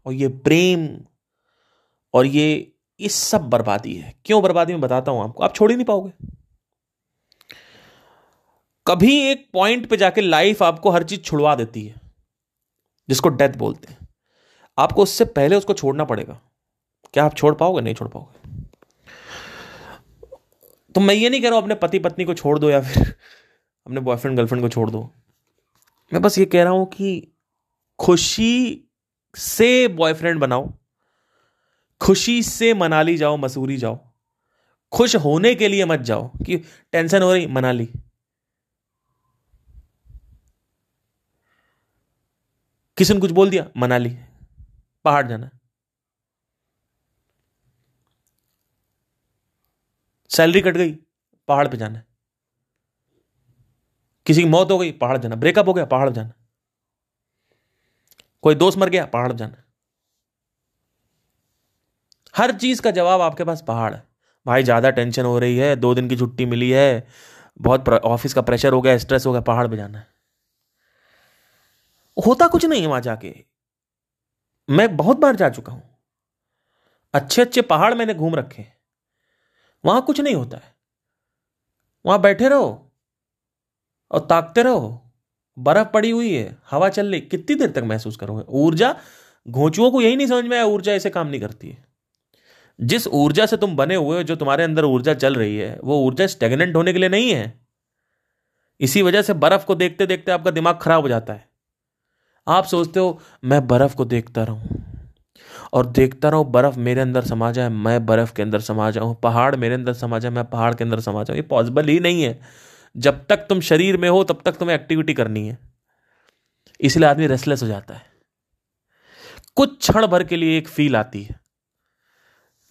[SPEAKER 1] और ये प्रेम और ये ये सब बर्बादी है। क्यों बर्बादी? में बताता हूँ आपको। आप छोड़ ही नहीं पाओगे। कभी एक पॉइंट पे जाके लाइफ आपको हर चीज़ छुड़वा देती है, जिसको डेथ बोलते हैं। आपको उससे पहले उसको छोड़ना पड़ेगा। क्या आप छोड़ पाओगे? नहीं छोड़ पाओगे। तो मैं ये नहीं कह रहा हूँ अपने पति पत्नी को छोड़ दो या फिर अपने बॉयफ्रेंड गर्लफ्रेंड को छोड़ दो। मैं बस ये कह रहा हूँ कि खुशी से बॉयफ्रेंड बनाओ, खुशी से मनाली जाओ, मसूरी जाओ। खुश होने के लिए मत जाओ कि टेंशन हो रही, मनाली। किसी ने कुछ बोल दिया? मनाली। पहाड़ जाना। सैलरी कट गई, पहाड़ पे जाना। किसी की मौत हो गई, पहाड़ जाना। ब्रेकअप हो गया, पहाड़ जाना। कोई दोस्त मर गया, पहाड़ जाना। हर चीज़ का जवाब आपके पास पहाड़ है। भाई, ज़्यादा टेंशन हो रही है, दो दिन की छुट्टी मिली है, बहुत ऑफ़िस का प्रेशर हो गया, स्ट्रेस हो गया, पहाड़ पे जाना है। होता कुछ नहीं है वहाँ जाके। मैं बहुत बार जा चुका हूँ। अच्छे अच्छे पहाड़ मैंने घूम रखे वहाँ कुछ नहीं होता है। वहाँ बैठे रहो और ताकते रहो। बर्फ़ पड़ी हुई है, हवा चल रही कितनी देर तक महसूस करोगे? ऊर्जा, घोचुओं को यही नहीं समझ में आया, ऊर्जा ऐसे काम नहीं करती है। जिस ऊर्जा से तुम बने हुए हो, जो तुम्हारे अंदर ऊर्जा चल रही है, वो ऊर्जा स्टेगनेंट होने के लिए नहीं है। इसी वजह से बर्फ़ को देखते देखते आपका दिमाग खराब हो जाता है। आप सोचते हो, मैं बर्फ़ को देखता रहूँ। और देखता रहूँ, बर्फ़ मेरे अंदर समा जाए मैं बर्फ़ के अंदर समा जाऊँ पहाड़ मेरे अंदर समा जाए मैं पहाड़ के अंदर समा जाऊँ ये पॉसिबल ही नहीं है। जब तक तुम शरीर में हो, तब तक तुम्हें एक्टिविटी करनी है। इसलिए आदमी रेस्टलेस हो जाता है। कुछ क्षण भर के लिए एक फील आती है।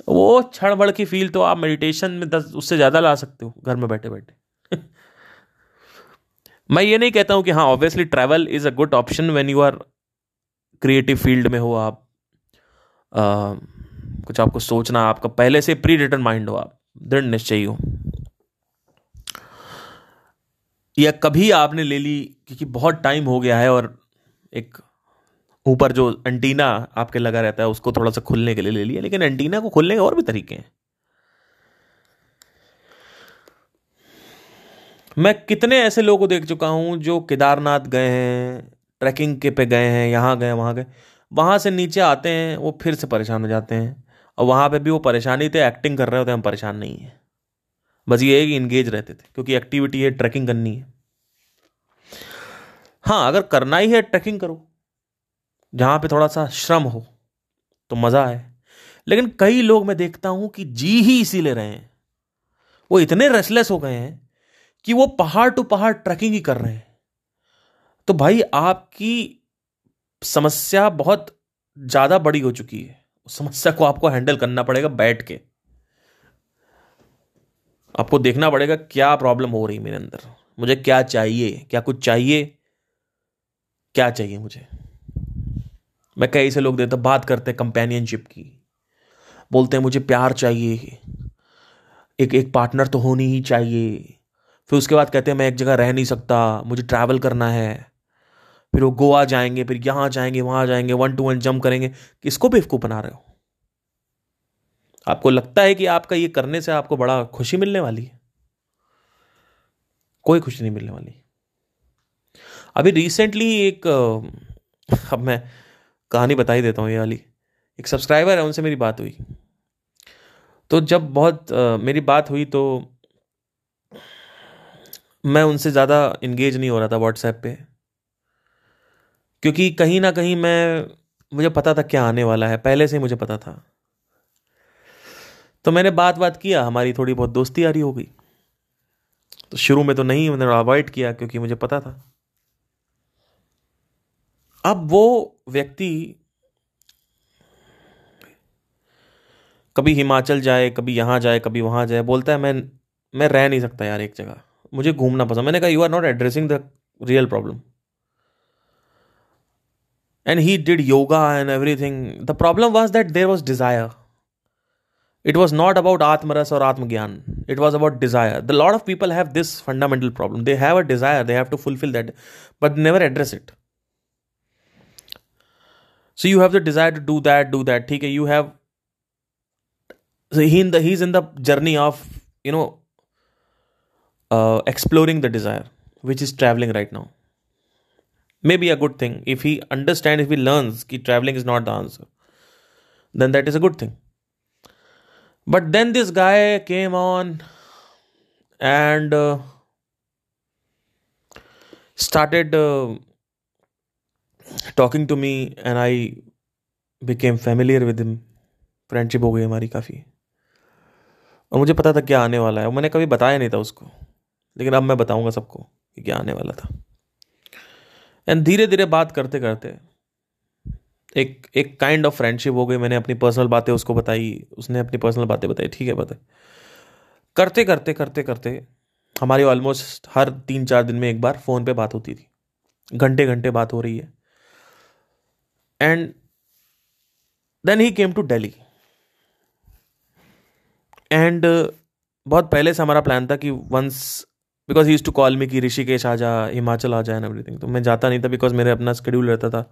[SPEAKER 1] वो क्षण भर की फील तो आप मेडिटेशन में दस, उससे ज़्यादा ला सकते हो, घर में बैठे बैठे मैं ये नहीं कहता हूँ कि हाँ obviously travel is a good option when you are creative field में हो आप। आ, कुछ आपको सोचना आपका पहले से प्री रिटर्न माइंड हो आप। दृढ़ निश्चय हो। या कभी आपने ले ली क्योंकि बहुत टाइम हो गया है और एक ऊपर जो एंटीना आपके लगा रहता है उसको थोड़ा सा खुलने के लिए ले लिया लेकिन एंटीना को खुलने के और भी तरीके हैं। मैं कितने ऐसे लोगों को देख चुका हूँ जो केदारनाथ गए हैं, ट्रैकिंग के पे गए हैं, यहाँ गए, वहाँ गए। वहाँ से नीचे आते हैं, वो फिर से परेशान हो जाते हैं। और वहाँ पे भी वो परेशानी थे एक्टिंग कर रहे होते हम परेशान नहीं है। बस ये है कि इंगेज रहते थे, क्योंकि एक्टिविटी है ट्रैकिंग करनी है। हाँ अगर करना ही है ट्रैकिंग करो। जहाँ पे थोड़ा सा श्रम हो तो मज़ा आए लेकिन कई लोग मैं देखता हूँ कि जी ही इसी ले रहे हैं। वो इतने रेसलेस हो गए हैं कि वो पहाड़ टू पहाड़ ट्रैकिंग ही कर रहे हैं। तो भाई, आपकी समस्या बहुत ज़्यादा बड़ी हो चुकी है। उस समस्या को आपको हैंडल करना पड़ेगा बैठ के। आपको देखना पड़ेगा क्या प्रॉब्लम हो रही मेरे अंदर। मुझे क्या चाहिए? क्या कुछ चाहिए? क्या चाहिए मुझे? मैं कई से लोग देता बात करते हैं कंपेनियनशिप की। बोलते हैं, मुझे प्यार चाहिए। एक एक पार्टनर तो होनी ही चाहिए। फिर उसके बाद कहते हैं, मैं एक जगह रह नहीं सकता, मुझे ट्रैवल करना है। फिर वो गोवा जाएँगे, फिर यहाँ जाएँगे, वहाँ जाएँगे वन टू वन जंप करेंगे। किसको बेवकूफ़ बना रहे हो? आपको लगता है कि आपका ये करने से आपको बड़ा खुशी मिलने वाली है? कोई खुशी नहीं मिलने वाली। अभी रिसेंटली एक, अब मैं कहानी बता ही देता हूँ ये वाली। एक सब्सक्राइबर है, उनसे मेरी बात हुई। तो जब बहुत, मेरी बात हुई तो मैं उनसे ज़्यादा इंगेज नहीं हो रहा था व्हाट्सएप पे। क्योंकि कहीं ना कहीं मैं, मुझे पता था क्या आने वाला है, पहले से ही मुझे पता था। तो मैंने बात बात किया, हमारी थोड़ी बहुत दोस्ती यारी हो गई। तो शुरू में तो नहीं, मैंने अवॉइड किया क्योंकि मुझे पता था। अब वो व्यक्ति कभी हिमाचल जाए, कभी यहाँ जाए, कभी वहाँ जाए, बोलता है, मैं मैं रह नहीं सकता यार एक जगह। मुझे घूमना पसंद मैंने कहा you are not addressing the real problem and he did yoga and everything the problem was that there was desire it was not about आत्मरस और आत्मज्ञान it was about desire the lot of people have this fundamental problem they have a desire they have to fulfil that but never address it so you have the desire to do that do that ठीक है you have he he is in the journey of you know uh, exploring the desire which is traveling right now maybe a good thing if he understands if he learns that traveling is not the answer then that is a good thing but then this guy came on and uh, started uh, talking to me and i became familiar with him friendship हो गई हमारी काफ़ी और मुझे पता था क्या आने वाला है मैंने कभी बताया नहीं था उसको लेकिन अब मैं बताऊँगा सबको कि क्या आने वाला था। एंड धीरे धीरे बात करते करते एक एक काइंड ऑफ़ फ्रेंडशिप हो गई। मैंने अपनी पर्सनल बातें उसको बताई, उसने अपनी पर्सनल बातें बताई। ठीक है बताए करते करते करते करते हमारी ऑलमोस्ट हर तीन चार दिन में एक बार फ़ोन पे बात होती थी। घंटे घंटे बात हो रही है। And then he came to Delhi and बहुत पहले से हमारा प्लान था कि once because he to call me कि ऋषिकेश आ जा हिमाचल आ जाए एंड एवरीथिंग तो मैं जाता नहीं था बिकॉज़ मेरे अपना स्कड्यूल रहता था.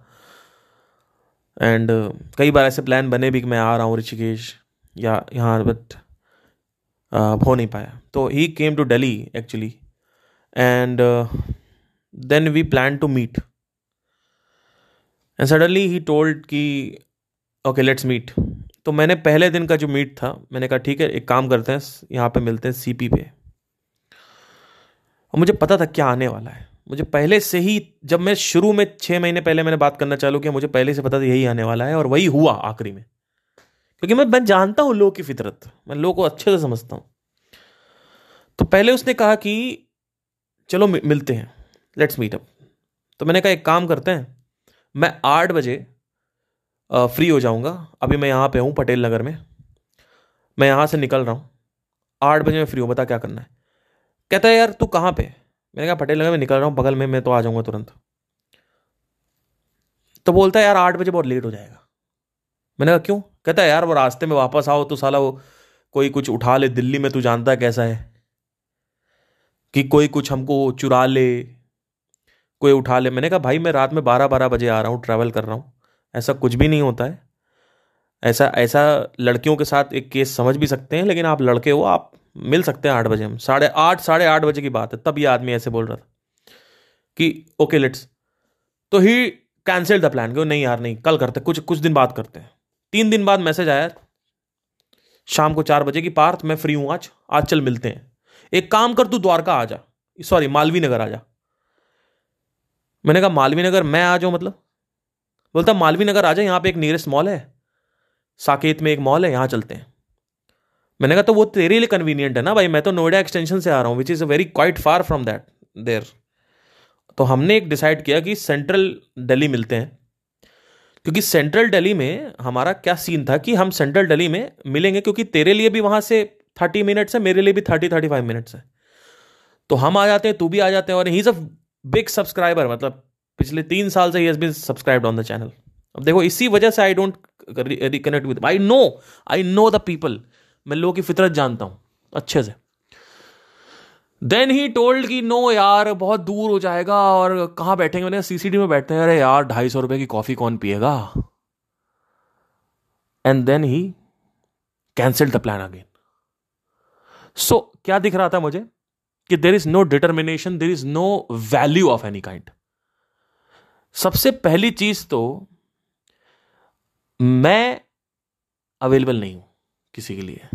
[SPEAKER 1] एंड uh, कई बार ऐसे प्लान बने भी कि मैं आ रहा हूँ ऋषिकेश या यहाँ बट uh, हो नहीं पाया. तो he came to Delhi actually and then we plan to meet and suddenly he told कि ओके लेट्स मीट तो मैंने पहले दिन का जो मीट था मैंने कहा ठीक है एक काम करते हैं यहाँ पे मिलते हैं सीपी पे. और मुझे पता था क्या आने वाला है। मुझे पहले से ही, जब मैं शुरू में छः महीने पहले मैंने बात करना चालू किया, मुझे पहले से पता था यही आने वाला है और वही हुआ आखिरी में। क्योंकि मैं मैं जानता हूँ लोग की फितरत। मैं लोगों को अच्छे से समझता हूँ। तो पहले उसने कहा कि, चलो मिलते हैं। लेट्स मीट अप तो मैंने कहा, एक काम करते हैं। मैं आठ बजे फ्री हो जाऊँगा। अभी मैं यहाँ पे हूँ, पटेल नगर में। मैं यहाँ से निकल रहा हूँ। आठ बजे मैं फ्री हूँ, बता क्या करना है? कहता है, यार, तू कहाँ पे मैंने कहा, पटेल नगर में निकल रहा हूँ, बगल में मैं तो आ जाऊँगा तुरंत. तो बोलता है, यार, आठ बजे बहुत लेट हो जाएगा। मैंने कहा, क्यों? कहता है, यार, वो रास्ते में वापस आओ तो साला वो कोई कुछ उठा ले, दिल्ली में तू जानता है कैसा है कि कोई कुछ हमको चुरा ले, कोई उठा ले। मैंने कहा, भाई, मैं रात में बारह बारह बजे आ रहा हूँ ट्रैवल कर रहा हूँ। ऐसा कुछ भी नहीं होता है। ऐसा ऐसा लड़कियों के साथ एक केस समझ भी सकते हैं, लेकिन आप लड़के हो, आप मिल सकते हैं आठ बजे हम। साढ़े आठ साढ़े आठ बजे की बात है, तब ये आदमी ऐसे बोल रहा था कि ओके लेट्स तो ही कैंसिल द प्लान क्यों नहीं यार, नहीं, कल करते, कुछ कुछ दिन बाद करते हैं। तीन दिन बाद मैसेज आया, शाम को चार बजे की पार्थ, मैं फ्री हूँ आज आज चल मिलते हैं। एक काम कर, तू द्वारका आ जा सॉरी मालवी नगर आ जा। मैंने कहा, मालवी नगर मैं आ जाऊँ मतलब? बोलता, मालवी नगर आ जा, यहाँ पे एक नियरेस्ट मॉल है, साकेत में एक मॉल है, यहाँ चलते हैं। मैंने कहा तो वो तेरे लिए कन्वीनियंट है ना भाई? मैं तो नोएडा एक्सटेंशन से आ रहा हूँ which is a very quite far from that there तो हमने एक डिसाइड किया कि सेंट्रल दिल्ली मिलते हैं। क्योंकि सेंट्रल दिल्ली में हमारा क्या सीन था कि हम सेंट्रल दिल्ली में मिलेंगे क्योंकि तेरे लिए भी वहाँ से थर्टी मिनट्स है, मेरे लिए भी थर्टी थर्टी फाइव मिनट्स है। तो हम आ जाते हैं, तू भी आ जाते हैं और he is a big subscriber मतलब पिछले तीन साल से he has been subscribed on the channel अब देखो, इसी वजह से I don't reconnect with I know I know the people मैं लोगों की फितरत जानता हूँ, अच्छे से। देन ही टोल्ड कि नो यार, बहुत दूर हो जाएगा और कहाँ बैठेंगे? मैंने सीसीडी में बैठते हैं। अरे यार, ढाई सौ रुपए की कॉफ़ी कौन पिएगा? And then he cancel the plan again so क्या दिख रहा था मुझे? कि there is no determination there is no value of any kind सबसे पहली चीज़ तो मैं अवेलेबल नहीं हूँ। किसी के लिए।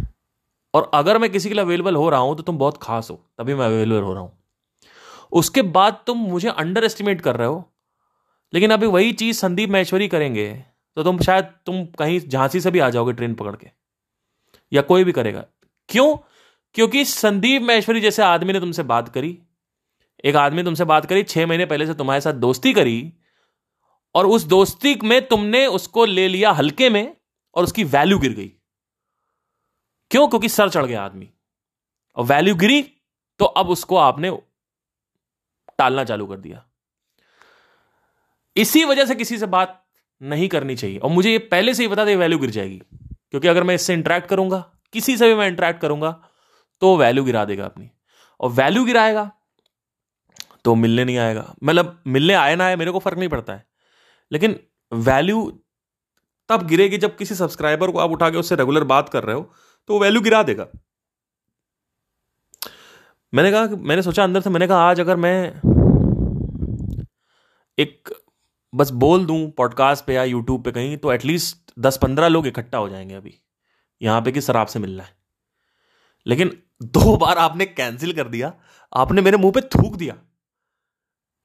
[SPEAKER 1] और अगर मैं किसी के लिए अवेलेबल हो रहा हूँ तो तुम बहुत खास हो, तभी मैं अवेलेबल हो रहा हूँ। उसके बाद तुम मुझे अंडर एस्टिमेट कर रहे हो, लेकिन अभी वही चीज़ संदीप महेश्वरी करेंगे तो तुम शायद, तुम कहीं झांसी से भी आ जाओगे ट्रेन पकड़ के, या कोई भी करेगा। क्यों? क्योंकि संदीप महेश्वरी जैसे आदमी ने तुमसे बात करी, एक आदमी तुमसे बात करी, छह महीने पहले से तुम्हारे साथ दोस्ती करी, और उस दोस्ती में तुमने उसको ले लिया हल्के में, और उसकी वैल्यू गिर गई। क्यों? क्योंकि सर चढ़ गया आदमी। और वैल्यू गिरी तो अब उसको आपने टालना चालू कर दिया। इसी वजह से किसी से बात नहीं करनी चाहिए। और मुझे ये पहले से ही बता दे वैल्यू गिर जाएगी। क्योंकि अगर मैं इससे इंटरेक्ट करूँगा, किसी से भी मैं इंटरेक्ट करूँगा तो वैल्यू गिरा देगा अपनी। और वैल्यू गिराएगा तो मिलने नहीं आएगा। मतलब मिलने आए ना आए, मेरे को फ़र्क नहीं पड़ता है। लेकिन वैल्यू तब गिरेगी जब किसी सब्सक्राइबर को आप उठा के उससे रेगुलर बात कर रहे हो तो वैल्यू गिरा देगा। मैंने कहा मैंने सोचा अंदर से, मैंने कहा, आज अगर मैं एक, बस बोल दूँ पॉडकास्ट पे या यूट्यूब पे कहीं तो एटलीस्ट दस पंद्रह लोग इकट्ठा हो जाएँगे अभी। यहाँ पे कि सर आपसे मिलना है? लेकिन दो बार आपने कैंसिल कर दिया। आपने मेरे मुँह पे थूक दिया।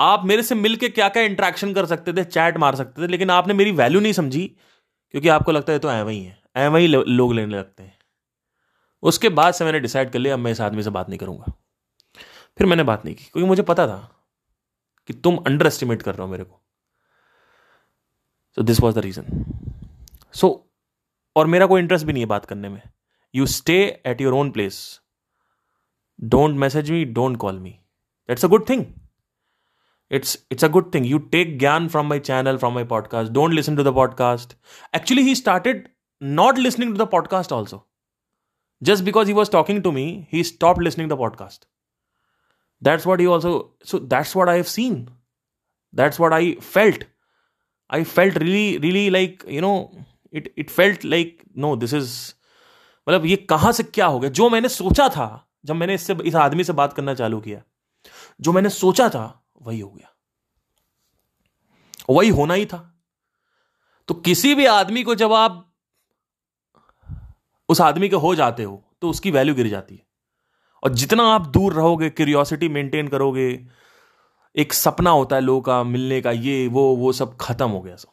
[SPEAKER 1] आप मेरे से मिलके क्या क्या इंट्रैक्शन कर सकते थे चैट मार सकते थे, लेकिन आपने मेरी वैल्यू नहीं समझी, क्योंकि आपको लगता है तो ऐ वही है, ऐ वही लोग लेने लगते हैं। उसके बाद से मैंने डिसाइड कर लिया, अब मैं इस आदमी से बात नहीं करूँगा। फिर मैंने बात नहीं की, क्योंकि मुझे पता था कि तुम अंडर एस्टिमेट कर रहे हो मेरे को। So this was the reason so और मेरा कोई इंटरेस्ट भी नहीं है बात करने में। You stay at your own place don't message me don't call me that's a good thing it's it's a good thing you take gyan from my channel from my podcast don't listen to the podcast actually he started not listening to the podcast also. Just because he was talking to me he stop listening the podcast that's what you also so that's what I have seen that's what I felt I felt really really like you know it it felt like no this is मतलब ये कहाँ से क्या हो गया? जो मैंने सोचा था, जब मैंने इससे, इस आदमी से बात करना चालू किया, जो मैंने सोचा था, वही हो गया। वही होना ही था। तो किसी भी आदमी को जब आप उस आदमी के हो जाते हो तो उसकी वैल्यू गिर जाती है। और जितना आप दूर रहोगे क्यूरियोसिटी मेंटेन करोगे, एक सपना होता है लोगों का, मिलने का, ये, वो वो सब खत्म हो गया सब।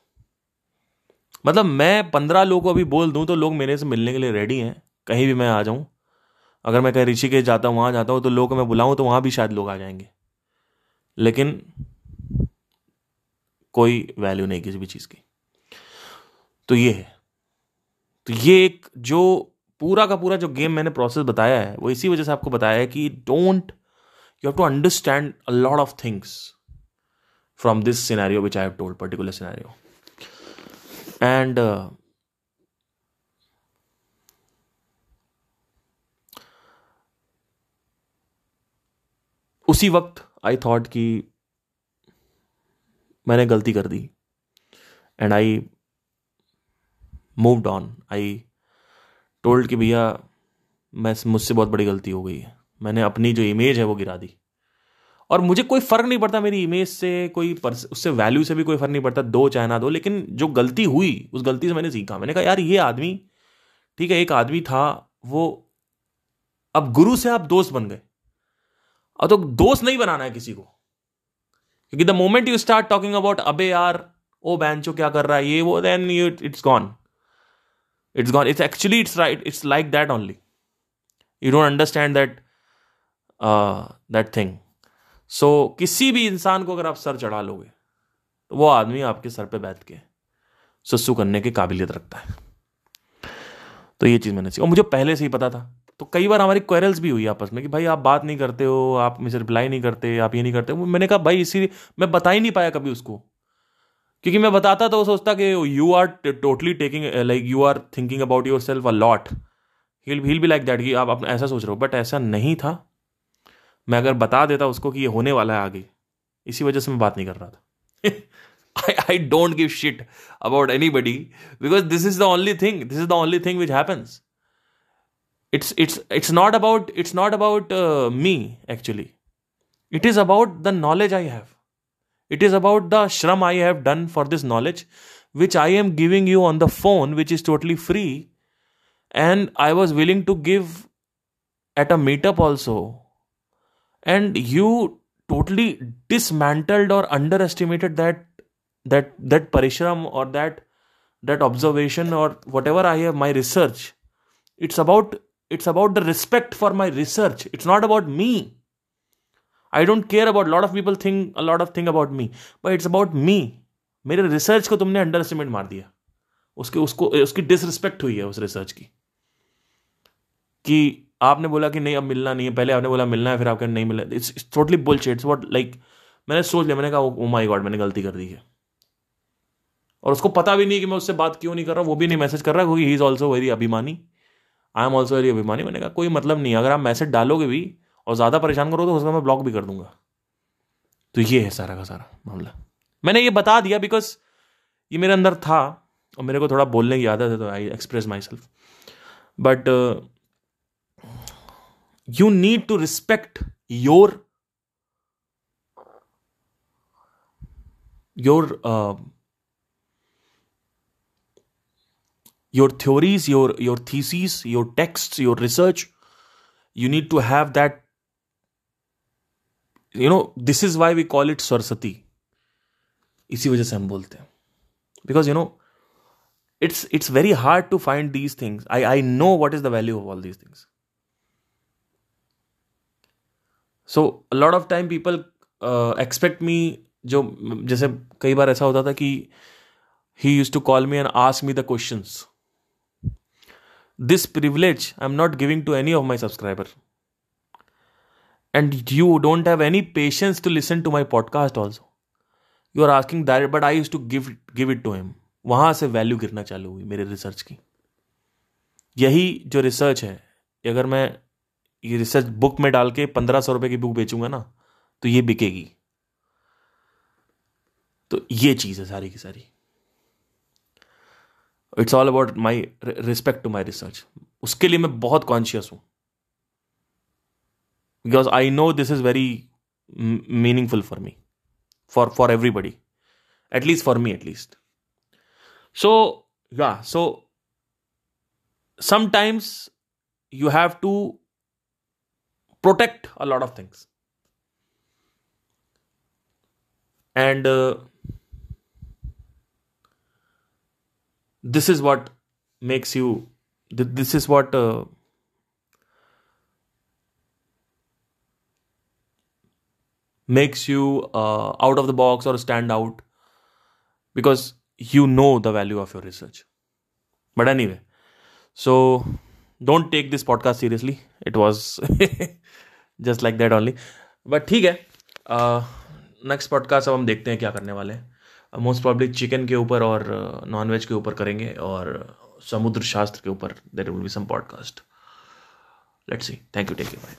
[SPEAKER 1] मतलब मैं पंद्रह लोगों को अभी बोल दूँ तो लोग मेरे से मिलने के लिए रेडी हैं। कहीं भी मैं आ जाऊँ, अगर मैं कहीं ऋषिकेश जाता हूँ, वहाँ जाता हूँ तो लोग मैं बुलाऊं तो वहाँ भी शायद लोग आ जाएँगे। लेकिन कोई वैल्यू नहीं किसी भी चीज़ की। तो ये है। तो ये एक जो पूरा का पूरा जो गेम मैंने प्रोसेस बताया है, वो इसी वजह से आपको बताया है कि don't you have to understand a lot of things from this scenario which I have told particular scenario and उसी वक्त आई थॉट कि मैंने गलती कर दी। And I moved on I told कि भैया, मैं मुझसे बहुत बड़ी गलती हो गई है। मैंने अपनी जो इमेज है वो गिरा दी। और मुझे कोई फ़र्क नहीं पड़ता मेरी इमेज से, कोई उससे वैल्यू से भी कोई फ़र्क नहीं पड़ता, दो चाहे ना दो, लेकिन जो गलती हुई, उस गलती से मैंने सीखा। मैंने कहा, यार, ये आदमी, ठीक है, एक आदमी था, वो अब गुरु से आप दोस्त बन गए। अब तो दोस्त नहीं बनाना है किसी को। क्योंकि the moment you start talking about अबे यार, ओ बैंचो क्या कर रहा है? ये, वो then you it's gone it's gone. It's actually it's right. It's like that only. You don't understand that uh, that thing. So किसी भी इंसान को अगर आप सर चढ़ा लोगे तो वो आदमी आपके सर पे बैठ के सस्सू करने की काबिलियत रखता है। तो ये चीज़ मैंने सीखा। और मुझे पहले से ही पता था। तो कई बार हमारी क्वेरल्स भी हुई आपस में कि भाई आप बात नहीं करते हो आप मुझे रिप्लाई नहीं करते आप ये नहीं करते मैंने कहा भाई इसी मैं बता ही नहीं पाया कभी उसको। क्योंकि मैं बताता तो वो सोचता कि you are totally taking like you are thinking about yourself a lot he'll he'll be like that कि आप ऐसा सोच रहे हो बट ऐसा नहीं था। मैं अगर बता देता उसको कि ये होने वाला है आगे, इसी वजह से मैं बात नहीं कर रहा था। I I don't give shit about anybody because this is the only thing this is the only thing which happens it's it's it's not about it's not about me actually it is about the knowledge I have it is about the shram i have done for this knowledge which i am giving you on the phone which is totally free. And i was willing to give at a meetup also. And you totally dismantled or underestimated that that that parishram or that that observation or whatever i have my research. It's about it's about the respect for my research. It's not about me i don't care about a lot of people think, a lot of thing about me, but it's about me. मेरे research को तुमने under estimate मार दिया। उसके, उसको, उसकी disrespect हुई है उस रिसर्च की। कि आपने बोला कि नहीं, अब मिलना नहीं है। पहले आपने बोला मिलना है, फिर आपका नहीं मिला it's totally bullshit it's what like मैंने सोच लिया, मैंने कहा ओ माय गॉड मैंने गलती कर दी है। और उसको पता भी नहीं कि मैं उससे बात क्यों नहीं कर रहा वो भी नहीं मैसेज कर रहा क्योंकि ही इज़ ऑल्सो वेरी अभिमानी। आई एम ऑल्सो वेरी अभिमानी। मैंने कहा, कोई मतलब नहीं अगर आप मैसेज डालोगे भी और ज़्यादा परेशान करो तो उसका मैं ब्लॉक भी कर दूँगा। तो ये है सारा का सारा मामला। मैंने ये बता दिया बिकॉज़ ये मेरे अंदर था और मेरे को थोड़ा बोलने की आदत है तो I express myself but you need to respect your your your theories, your your theses, your texts, your research you need to have that you know, this is why we call it saraswati इसी वजह से हम बोलते हैं। Because you know it's it's very hard to find these things I I know what is the value of all these things so lot of time people expect me जो, जैसे कई बार ऐसा होता था कि he use to call me and ask me the question this privilege I am not giving to any of my subscriber. And you don't have any patience to listen to my podcast also. You are asking that, but i used to give give it to him. वहाँ से value गिरना चालू हुई मेरे research की। यही जो research है अगर मैं ये रिसर्च बुक में डाल के पंद्रह सौ रुपए की बुक बेचूँगा ना तो ये बिकेगी। तो ये चीज़ है सारी की सारी। It's all about my respect to my research उसके लिए मैं बहुत कॉन्शियस हूँ। because i know this is very m- meaningful for me. For for everybody. At least for me at least. So yeah so sometimes you have to protect a lot of things. And uh, this is what makes you th- this is what uh, makes you uh, out of the box or stand out because you know the value of your research but anyway so don't take this podcast seriously it was just like that only but ठीक है next podcast अब हम देखते हैं क्या करने वाले हैं मोस्ट प्रॉब्ली चिकन के ऊपर और नॉन वेज के ऊपर करेंगे और समुद्र शास्त्र के ऊपर there will be some podcast let's see thank you take you bye